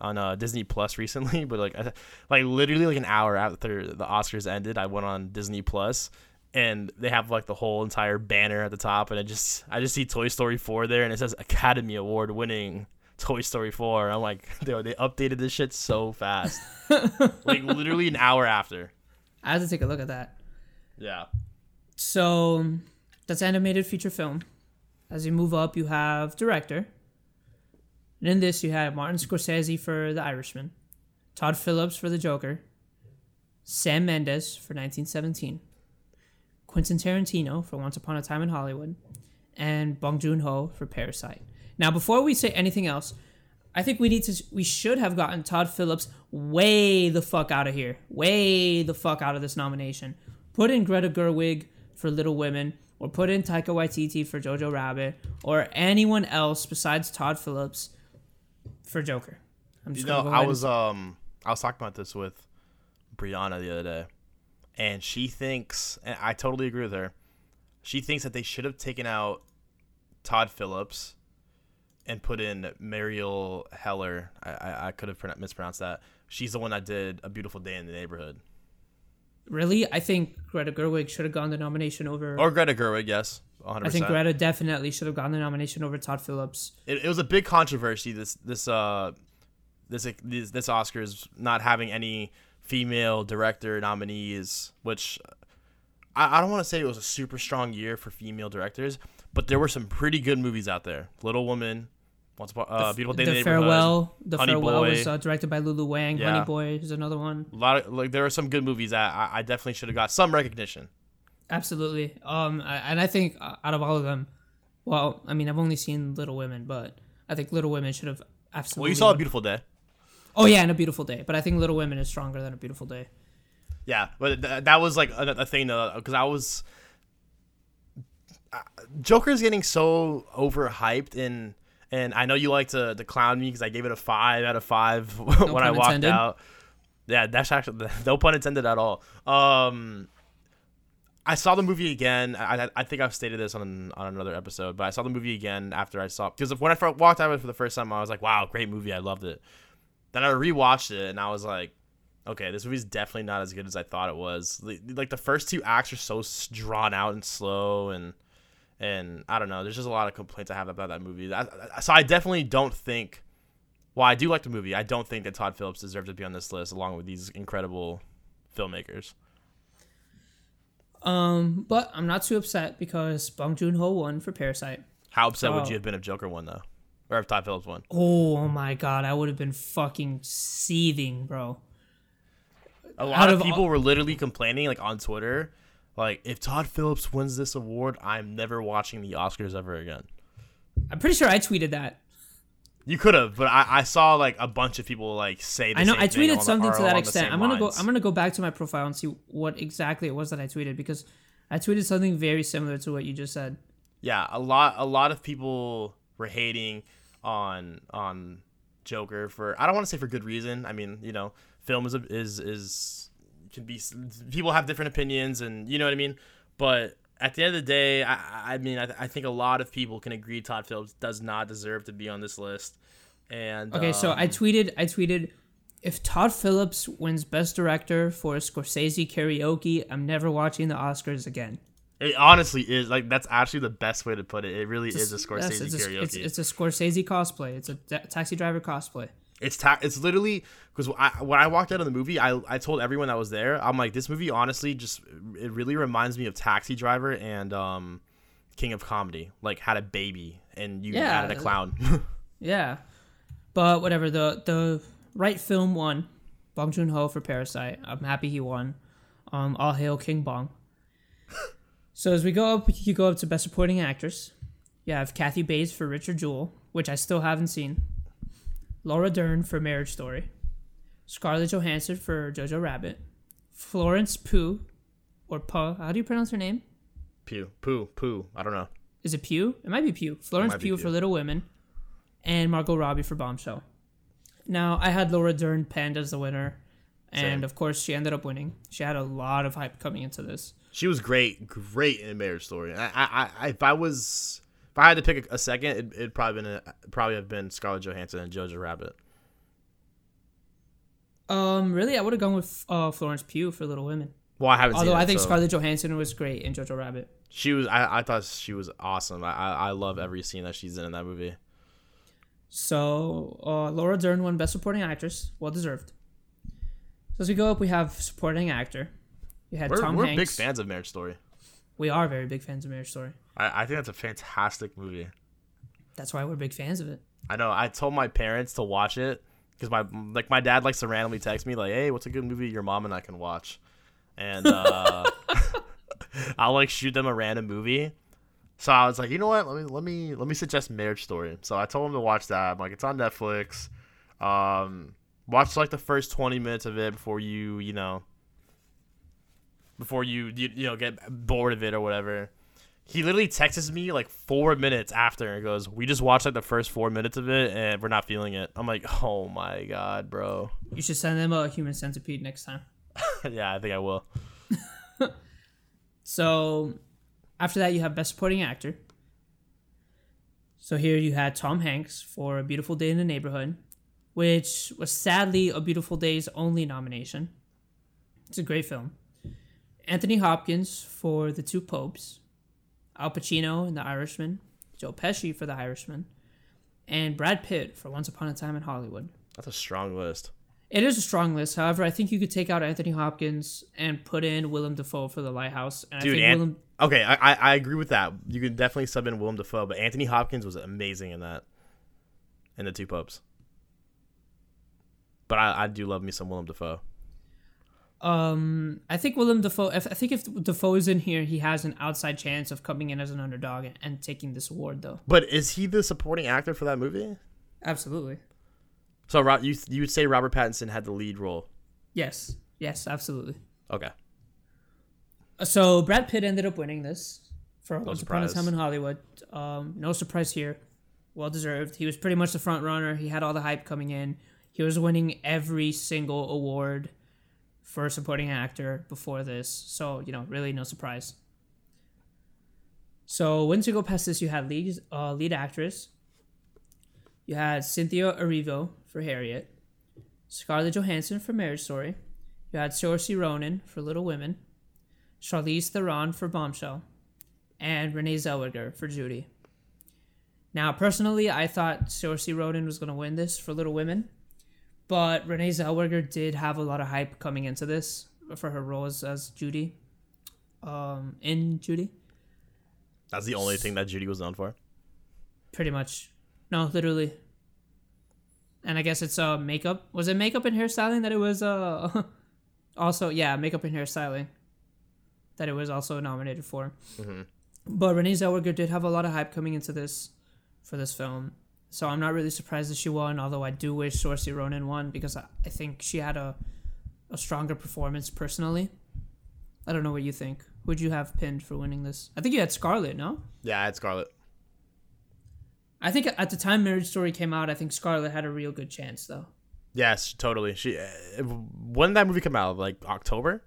on uh, Disney Plus [LAUGHS] recently, but like I, like literally like an hour after the Oscars ended, I went on Disney Plus and they have like the whole entire banner at the top, and I just I just see Toy Story 4 there, and it says Academy Award winning Toy Story 4. I'm like, [LAUGHS] they they updated this shit so fast, [LAUGHS] like literally an hour after. I have to take a look at that. Yeah. So that's animated feature film. As you move up, you have director. And in this, you have Martin Scorsese for The Irishman, Todd Phillips for The Joker, Sam Mendes for 1917, Quentin Tarantino for Once Upon a Time in Hollywood, and Bong Joon Ho for Parasite. Now, before we say anything else, I think we need to we should have gotten Todd Phillips way the fuck out of here. Way the fuck out of this nomination. Put in Greta Gerwig for Little Women or put in Taika Waititi for Jojo Rabbit or anyone else besides Todd Phillips for Joker. I'm You just know, go I was um I was talking about this with Brianna the other day, and she thinks, and I totally agree with her. She thinks that they should have taken out Todd Phillips and put in Marielle Heller. I I, I could have mispronounced that. She's the one that did A Beautiful Day in the Neighborhood. really I think Greta Gerwig should have gotten the nomination over Or Greta Gerwig, yes, 100%. I think Greta definitely should have gotten the nomination over Todd Phillips. it, it was a big controversy this this uh this this, this Oscars not having any female director nominees, which I, I don't want to say it was a super strong year for female directors, but there were some pretty good movies out there. Little Woman, Once Upon uh, Beautiful Day the the farewell, the Honey farewell Boy. was uh, directed by Lulu Wang. Yeah. Honey Boy is another one. a lot of like there are some good movies that I, I definitely should have got some recognition. Absolutely. Um, I- and I think uh, out of all of them, well, I mean, I've only seen Little Women, but I think Little Women should have absolutely. Well, you saw a. Beautiful Day. Oh yeah, and a beautiful day. But I think Little Women is stronger than a beautiful day. Yeah, but th- that was like a, a thing because I was uh, Joker's getting so overhyped, and and I know you like to to clown me because I gave it a five out of five [LAUGHS] when I walked intended. out. Yeah, that's actually [LAUGHS] no pun intended at all. Um, I saw the movie again. I, I- think I've stated this on on another episode, but I saw the movie again after I saw because when I walked out of it for the first time, I was like, "Wow, great movie! I loved it." Then I rewatched it, and I was like, "Okay, this movie's definitely not as good as I thought it was." Like- the first two acts are so drawn out and slow, and and I don't know. There's just a lot of complaints I have about that movie. I, I- so I definitely don't think. Well, I do like the movie. I don't think that Todd Phillips deserves to be on this list along with these incredible filmmakers. Um, but I'm not too upset because Bong Joon Ho won for Parasite. How upset would you have been if Joker won though, or if Todd Phillips won? Oh my god, I would have been fucking seething, bro. A lot of of people all- were literally complaining, like on Twitter, like if Todd Phillips wins this award, I'm never watching the Oscars ever again. I'm pretty sure I tweeted that. You could have, but I, I saw like a bunch of people like say. I know I tweeted on the- something to that extent. I'm gonna go. I'm gonna go back to my profile and see what exactly it was that I tweeted because I tweeted something very similar to what you just said. yeah, a lot a lot of people were hating on on Joker for I don't want to say for good reason. I mean, you know, film is a, is is can be people have different opinions and you know what I mean. But at the end of the day, I I mean, I, I think a lot of people can agree Todd Phillips does not deserve to be on this list. And Okay, so um, I tweeted. I tweeted. If Todd Phillips wins Best Director for Scorsese Karaoke, I'm never watching the Oscars again. It honestly is like that's actually the best way to put it. It really is a Scorsese Yes, it's a, karaoke. It's, it's a Scorsese cosplay. It's a taxi driver cosplay. It's ta- it's literally because I, when I walked out of the movie, I I told everyone that was there, I'm like, this movie honestly just it really reminds me of Taxi Driver and um, King of Comedy, like had a baby and you Yeah. added a clown. [LAUGHS] Yeah, but whatever. The the right film won. Bong Joon Ho for Parasite. I'm happy he won. Um, all hail King Bong. So as we go up, you go up to Best Supporting Actress. You have Kathy Bates for Richard Jewell, which I still haven't seen. Laura Dern for Marriage Story. Scarlett Johansson for Jojo Rabbit. Florence Pugh, or Puh. How do you pronounce her name? Pugh, Pugh, Pugh. I don't know. Is it Pugh? It might be Pugh. Florence Pugh, Pugh. for Little Women, and Margot Robbie for Bombshell. Now, I had Laura Dern penned as the winner, and Same. of course, she ended up winning. She had a lot of hype coming into this. She was great, great in Marriage Story. I, I, I if I was if I had to pick a, a second, it, it'd probably been a, probably have been Scarlett Johansson and Jojo Rabbit. Um, really, I would have gone with uh, Florence Pugh for Little Women. Well, I haven't Although seen it. I think so- Scarlett Johansson was great in Jojo Rabbit. She was. I, I thought she was awesome. I, I I love every scene that she's in in that movie. So uh, Laura Dern won Best Supporting Actress, well deserved. So as we go up, we have Supporting Actor. You had We're, Tom we're Hanks. big fans of Marriage Story. We are very big fans of Marriage Story. I, I think that's a fantastic movie. That's why we're big fans of it. I know. I told my parents to watch it because my like my dad likes to randomly text me like, "Hey, what's a good movie your mom and I can watch?" And uh, [LAUGHS] [LAUGHS] I'll like shoot them a random movie. So I was like, you know what? Let me let me let me suggest Marriage Story. So I told him to watch that. I'm like, it's on Netflix. Um, watch like the first 20 minutes of it before you you know before you you, you know get bored of it or whatever. He literally texts me like four minutes after and goes, "We just watched like the first four minutes of it and we're not feeling it." I'm like, [LAUGHS] "Oh my god, bro." You should send them a Human Centipede next time. [LAUGHS] yeah, I think I will. So after that, you have Best Supporting Actor. So here you had Tom Hanks for A Beautiful Day in the Neighborhood, which was sadly A Beautiful Day's only nomination. It's a great film. Anthony Hopkins for The Two Popes, Al Pacino in The Irishman, Joe Pesci for The Irishman, and Brad Pitt for Once Upon a Time in Hollywood. That's a strong list. It is a strong list. However, I think you could take out Anthony Hopkins and put in Willem Dafoe for The Lighthouse. And Dude, I think An- Willem, okay, I, I agree with that. You can definitely sub in Willem Dafoe, but Anthony Hopkins was amazing in that, in the two popes. But I, I do love me some Willem Dafoe. Um, I think Willem Dafoe. If, I think if Dafoe is in here, he has an outside chance of coming in as an underdog and, and taking this award, though. But is he the supporting actor for that movie? Absolutely. So you you would say Robert Pattinson had the lead role? Yes. Yes. Absolutely. Okay. So Brad Pitt ended up winning this for Once Upon a surprise. Time in Hollywood. Um, no surprise here. Well deserved. He was pretty much the front runner. He had all the hype coming in. He was winning every single award for supporting actor before this. So, you know, really no surprise. So, once you go past this, you had lead, uh, lead actress. You had Cynthia Erivo for Harriet. Scarlett Johansson for Marriage Story. You had Saoirse Ronan for Little Women. Charlize Theron for Bombshell, and Renee Zellweger for Judy. Now, personally, I thought Saoirse Ronan was going to win this for Little Women, but Renee Zellweger did have a lot of hype coming into this for her role as, as Judy. Um, in Judy, That's the only thing that Judy was known for. pretty much. No, literally. And I guess it's uh makeup. Was it makeup and hairstyling that it was uh [LAUGHS] also yeah makeup and hairstyling that it was also nominated for. But Renee Zellweger did have a lot of hype coming into this for this film, so I'm not really surprised that she won. Although I do wish Saoirse Ronan won because I, I think she had a a stronger performance personally. I don't know what you think. Who'd you have pinned for winning this? I think you had Scarlett, no? Yeah, I had Scarlett. I think at the time Marriage Story came out, I think Scarlett had a real good chance though. Yes, totally. She uh, when did that movie come out? Like October.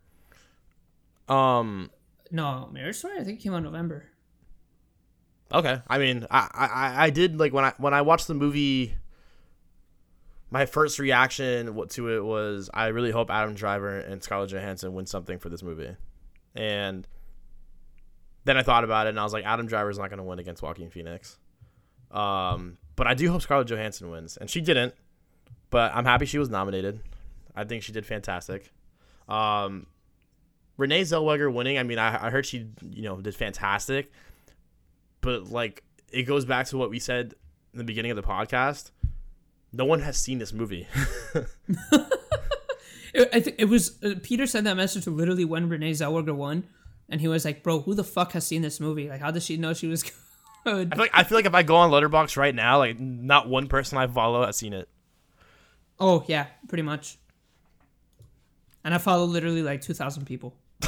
Um. No, Marriage Story I think it came out November. Okay. I mean, I, I I did like when I when I watched the movie. My first reaction to it was I really hope Adam Driver and Scarlett Johansson win something for this movie, and then I thought about it and I was like, Adam Driver's not going to win against Joaquin Phoenix. Um, but I do hope Scarlett Johansson wins, and she didn't. But I'm happy she was nominated. I think she did fantastic. Um, Renee Zellweger winning. I mean, I, I heard she you know did fantastic, but like it goes back to what we said in the beginning of the podcast. No one has seen this movie. [LAUGHS] It, I think it was uh, Peter sent that message to literally when Renee Zellweger won, and he was like, "Bro, who the fuck has seen this movie? Like, how does she know she was [LAUGHS] good?" I feel like I feel like if I go on Letterboxd right now, like not one person I follow has seen it. Oh yeah, pretty much. And I follow literally like two thousand people. [LAUGHS]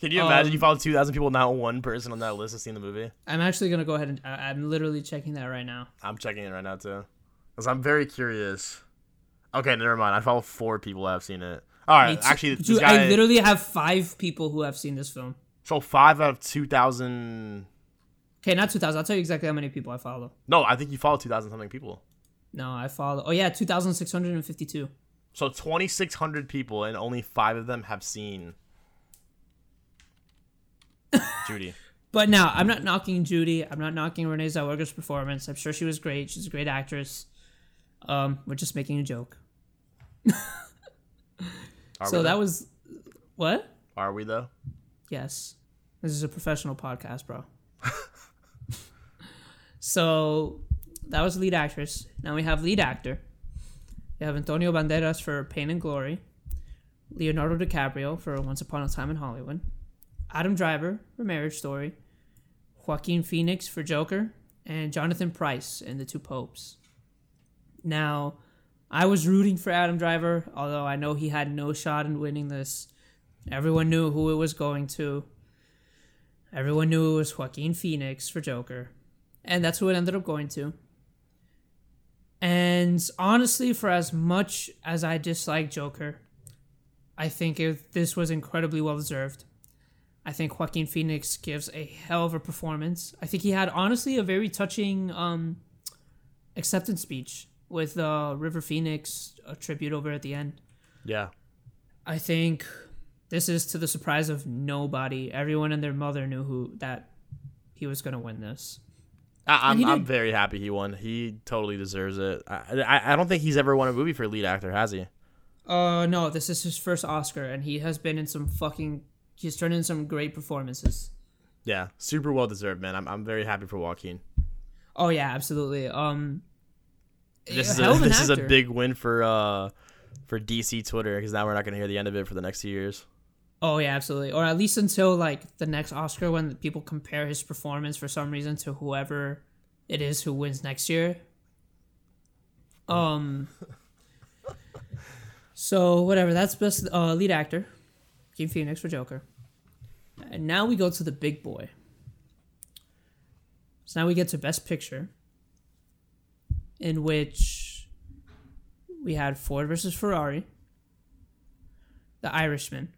Can you imagine Um, you follow two thousand people, not one person on that list has seen the movie? I'm actually gonna go ahead and I, I'm literally checking that right now. I'm checking it right now too, because I'm very curious. Okay, never mind. I follow four people that have seen it. All right, too. actually, Dude, guy. I literally have five people who have seen this film. so five out of two thousand. Okay, not two thousand. I'll tell you exactly how many people I follow. No, I think you follow two thousand something people. No, I follow. Oh yeah, two thousand six hundred and fifty-two. So 2,600 people, and only five of them have seen Judy. [LAUGHS] But now, I'm not knocking Judy. I'm not knocking Renee Zellweger's performance. I'm sure she was great. She's a great actress. Um, we're just making a joke. So that was what? Are we though? Yes. This is a professional podcast, bro. [LAUGHS] so that was lead actress. Now we have lead actor. We have Antonio Banderas for Pain and Glory, Leonardo DiCaprio for Once Upon a Time in Hollywood, Adam Driver for Marriage Story, Joaquin Phoenix for Joker, and Jonathan Pryce in The Two Popes. Now, I was rooting for Adam Driver, although I know he had no shot in winning this. Everyone knew who it was going to. Everyone knew it was Joaquin Phoenix for Joker. And that's who it ended up going to. And honestly, for as much as I dislike Joker, I think it, this was incredibly well deserved. I think Joaquin Phoenix gives a hell of a performance. I think he had honestly a very touching um, acceptance speech with uh, River Phoenix a tribute over at the end. Yeah. I think this is to the surprise of nobody. Everyone and their mother knew who that he was going to win this. I, I'm, he I'm very happy he won. He totally deserves it. I, I I don't think he's ever won a movie for lead actor, has he? Uh no, this is his first Oscar and he has been in some fucking he's turned in some great performances. Yeah, super well deserved, man. I'm I'm very happy for Joaquin. Oh yeah, absolutely. Um This is a, this is a big win for uh for DC Twitter because now we're not gonna hear the end of it for the next two years. Oh yeah, absolutely. Or at least until like the next Oscar when people compare his performance for some reason to whoever it is who wins next year. Um So whatever, that's best uh, lead actor. Joaquin Phoenix for Joker. And now we go to the big boy. So now we get to Best Picture, in which we had Ford versus Ferrari, The Irishman,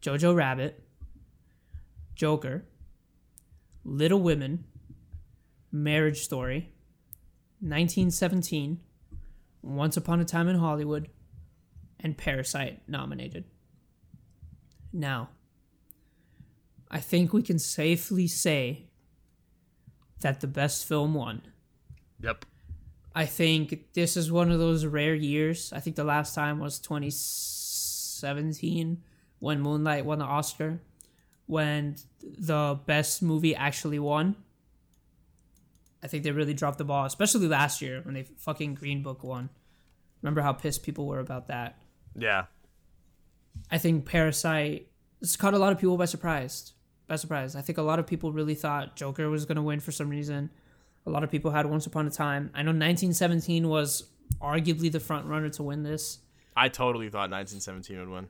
Jojo Rabbit, Joker, Little Women, Marriage Story, 1917, Once Upon a Time in Hollywood, and Parasite nominated. Now, I think we can safely say that the best film won. Yep. I think this is one of those rare years. I think the last time was 2017 when Moonlight won the Oscar, when the best movie actually won. I think they really dropped the ball, especially last year when they fucking Green Book won. Remember how pissed people were about that? Yeah. I think Parasite caught a lot of people by surprise. By surprise. I think a lot of people really thought Joker was going to win for some reason. A lot of people had Once Upon a Time. I know 1917 was arguably the front runner to win this. I totally thought 1917 would win.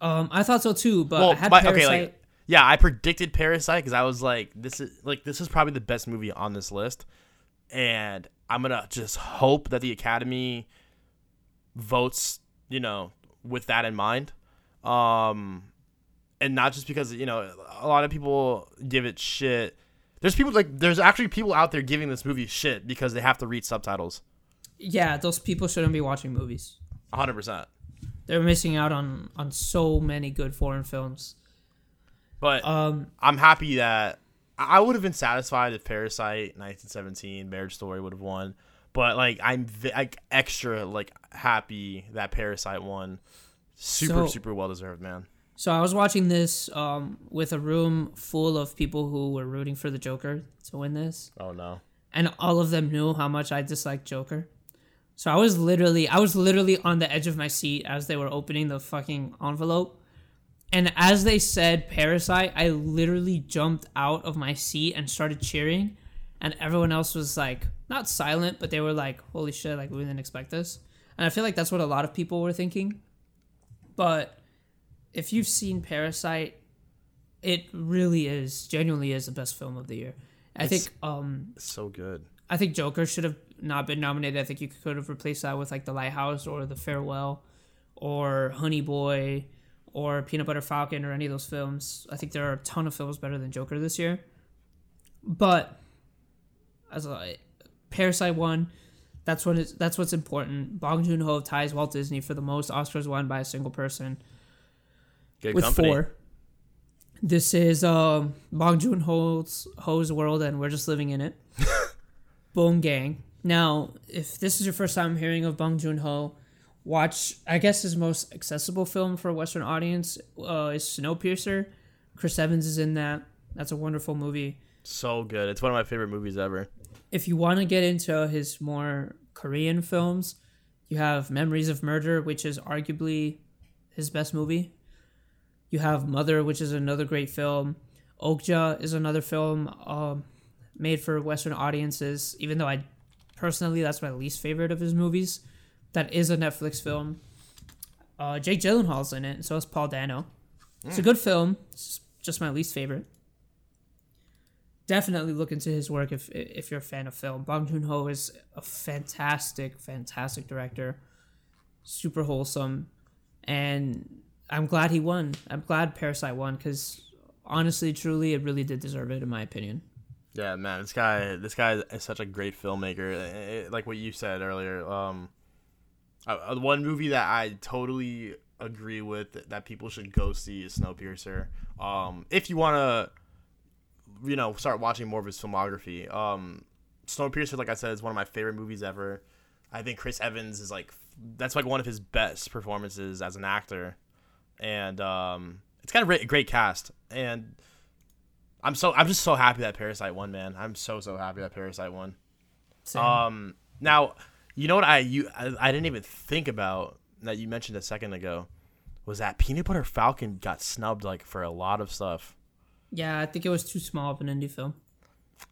Um, I thought so too, but Well, I had but, Parasite. okay, like yeah, I predicted Parasite because I was like, this is like this is probably the best movie on this list, and I'm gonna just hope that the Academy votes, you know, with that in mind, um, and not just because you know a lot of people give it shit. There's people like there's actually people out there giving this movie shit because they have to read subtitles. yeah, those people shouldn't be watching movies. 100. percent They're missing out on on so many good foreign films. But Um, I'm happy that I would have been satisfied if Parasite, 1917, Marriage Story would have won. But like I'm vi- like extra like happy that Parasite won. Super So- super well deserved, man. So I was watching this um, with a room full of people who were rooting for the Joker to win this. Oh no. and all of them knew how much I disliked Joker. So I was literally I was literally on the edge of my seat as they were opening the fucking envelope. And as they said Parasite, I literally jumped out of my seat and started cheering. And everyone else was like not silent, but they were like, "Holy shit, like we didn't expect this." And I feel like that's what a lot of people were thinking. But if you've seen Parasite, it really is genuinely is the best film of the year. I It's- think um so good. I think Joker should have not been nominated. I think you could have replaced that with like The Lighthouse or The Farewell or Honey Boy or Peanut Butter Falcon or any of those films. I think there are a ton of films better than Joker this year. But as a Parasite won, That's what is that's what's important. Bong Joon Ho ties Walt Disney for the most Oscars won by a single person Good with company. four. This is um, Bong Joon Ho's Ho's world, and we're just living in it. [LAUGHS] Boom Gang. Now, if this is your first time hearing of Bong Joon Ho, watch. I guess his most accessible film for a Western audience uh, is Snowpiercer. Chris Evans is in that. That's a wonderful movie. So good. It's one of my favorite movies ever. If you want to get into his more Korean films, you have Memories of Murder, which is arguably his best movie. You have Mother, which is another great film. Okja is another film um, made for Western audiences, even though I personally that's my least favorite of his movies. That is a Netflix film. Uh, Jake Gyllenhaal's in it, and so is Paul Dano. It's a good film. It's just my least favorite. Definitely look into his work if if you're a fan of film. Bong Joon Ho is a fantastic, fantastic director. Super wholesome, and I'm glad he won. I'm glad Parasite won because honestly, truly, it really did deserve it in my opinion. Yeah, man, this guy, this guy is such a great filmmaker. Eh, eh, Like what you said earlier, um, uh, uh, one movie that I totally agree with that- that people should go see is Snowpiercer. Um, if you want to, you know, start watching more of his filmography, um, Snowpiercer, like I said, is one of my favorite movies ever. I think Chris Evans is like that's like one of his best performances as an actor, and um, it's got a great, cast and. I'm so I'm just so happy that Parasite won, man. I'm so so happy that Parasite won. Same. Um, now you know what I you I, I didn't even think about that you mentioned a second ago was that Peanut Butter Falcon got snubbed like for a lot of stuff. yeah, I think it was too small of an indie film.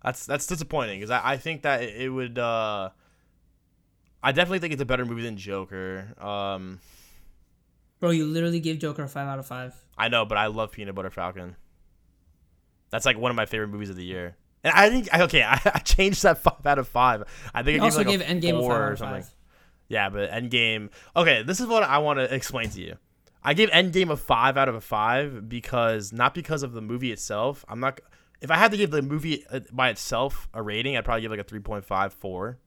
That's that's disappointing because I, I think that it, it would. uh I definitely think it's a better movie than Joker. Um, Bro, you literally gave Joker a five out of five. I know, but I love Peanut Butter Falcon. That's like one of my favorite movies of the year. And I think okay, [LAUGHS] I, I changed that five out of five. I think You I also gave, gave like a Endgame a four or of something. five. Yeah, but Endgame. Okay, this is what I want to explain to you. I gave Endgame a five out of a five because not because of the movie itself. I'm not. If I had to give the movie uh, by itself a rating, I'd probably give like a three point five four.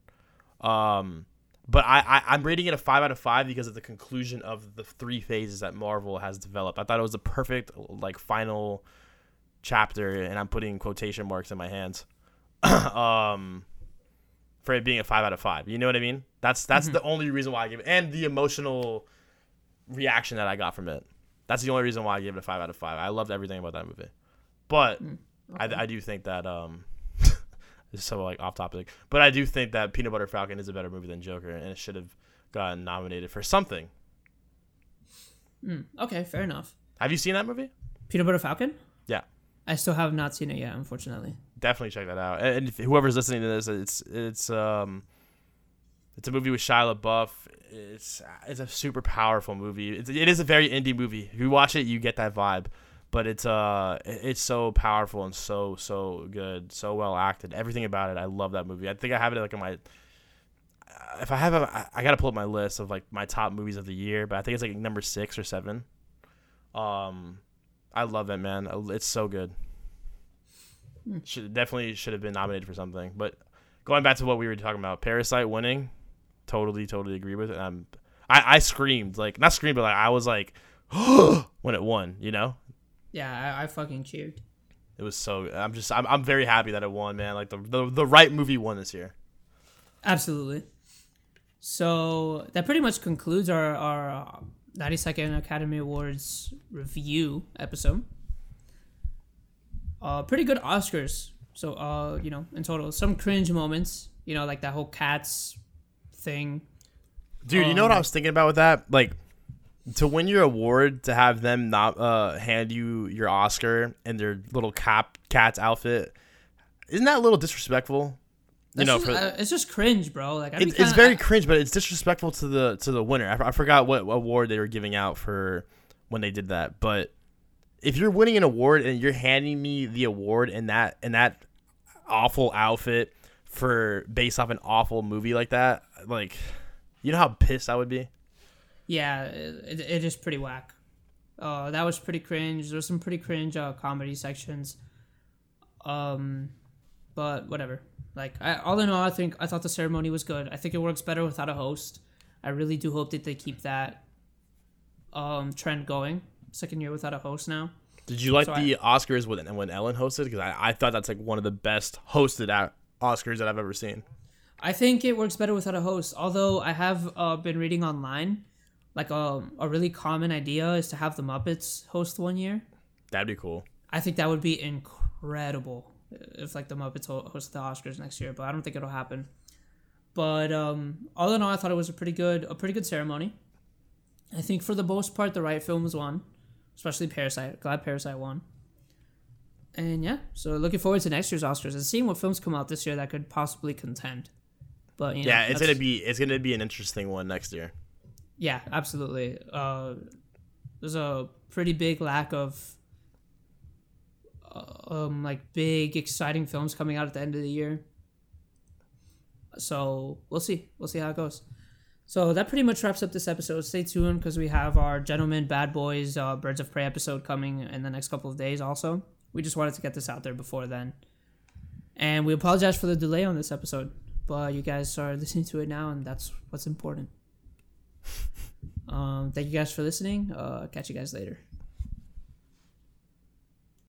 Um, but I, I I'm rating it a five out of five because of the conclusion of the three phases that Marvel has developed. I thought it was the perfect like final chapter, and I'm putting quotation marks in my hands. [CLEARS THROAT] um, for it being a five out of five. You know what I mean? That's that's the only reason why I give it, and the emotional reaction that I got from it. That's the only reason why I gave it a five out of five. I loved everything about that movie, but I, I do think that um, this is so like off topic, but I do think that Peanut Butter Falcon is a better movie than Joker, and it should have gotten nominated for something. Okay, fair enough. Have you seen that movie? Peanut Butter Falcon? Yeah, I still have not seen it yet, unfortunately. definitely check that out. And if whoever's listening to this, it's it's um, it's a movie with Shia LaBeouf. It's it's a super powerful movie. It's, it is a very indie movie. If you watch it, you get that vibe. But it's uh, it's so powerful and so so good, so well acted. Everything about it, I love that movie. I think I have it like in my. If I have, a, I- gotta pull up my list of like my top movies of the year, but I think it's like number six or seven. Um, I love it, man. It's so good should definitely should have been nominated for something. But going back to what we were talking about, Parasite winning, totally, totally agree with it. Um, I I screamed like not screamed, but like I was like [GASPS] when it won. You know, Yeah, I, I fucking cheered. it was so. I'm just I'm I'm very happy that it won, man. Like the the, the right movie won this year. Absolutely. So that pretty much concludes our our uh, 92nd Academy Awards review episode. Uh, pretty good Oscars. So uh, you know, in total, some cringe moments. You know, like that whole cats thing. Dude, you know what I was thinking about with that? Like to win your award, to have them not uh hand you your Oscar in their little cap cat's outfit, isn't that a little disrespectful? You That's know, just, for, uh, it's just cringe, bro. Like I It's, it's very cringe, but it's disrespectful to the to the winner. I, I forgot what award they were giving out for when they did that. But if you're winning an award and you're handing me the award in that in that awful outfit for based off an awful movie like that, like you know how pissed I would be. Yeah, it, it is pretty whack. Uh, that was pretty cringe. There's some pretty cringe uh, comedy sections. Um, but whatever. Like I, all in all, I think I thought the ceremony was good. I think it works better without a host. I really do hope that they keep that um, trend going. Second year without a host now. Did you like So the Oscars when when Ellen hosted? Because I, I thought that's like one of the best hosted at Oscars that I've ever seen. I think it works better without a host. Although I have uh, been reading online, like um, a really common idea is to have the Muppets host one year. That'd be cool. I think that would be incredible if like the Muppets ho- host the Oscars next year, but I don't think it'll happen. But um, all in all, I thought it was a pretty good, a pretty good ceremony. I think for the most part, the right films won, especially Parasite. Glad Parasite won. And yeah, so looking forward to next year's Oscars and seeing what films come out this year that could possibly contend. But you know, Yeah, it's gonna be it's gonna be an interesting one next year. Yeah, absolutely. Uh, there's a pretty big lack of uh, um like big exciting films coming out at the end of the year. So we'll see. We'll see how it goes. So that pretty much wraps up this episode. Stay tuned because we have our Gentlemen Bad Boys uh, Birds of Prey episode coming in the next couple of days. Also, we just wanted to get this out there before then, and we apologize for the delay on this episode. But you guys are listening to it now, and that's what's important. Um, thank you guys for listening. Uh, catch you guys later.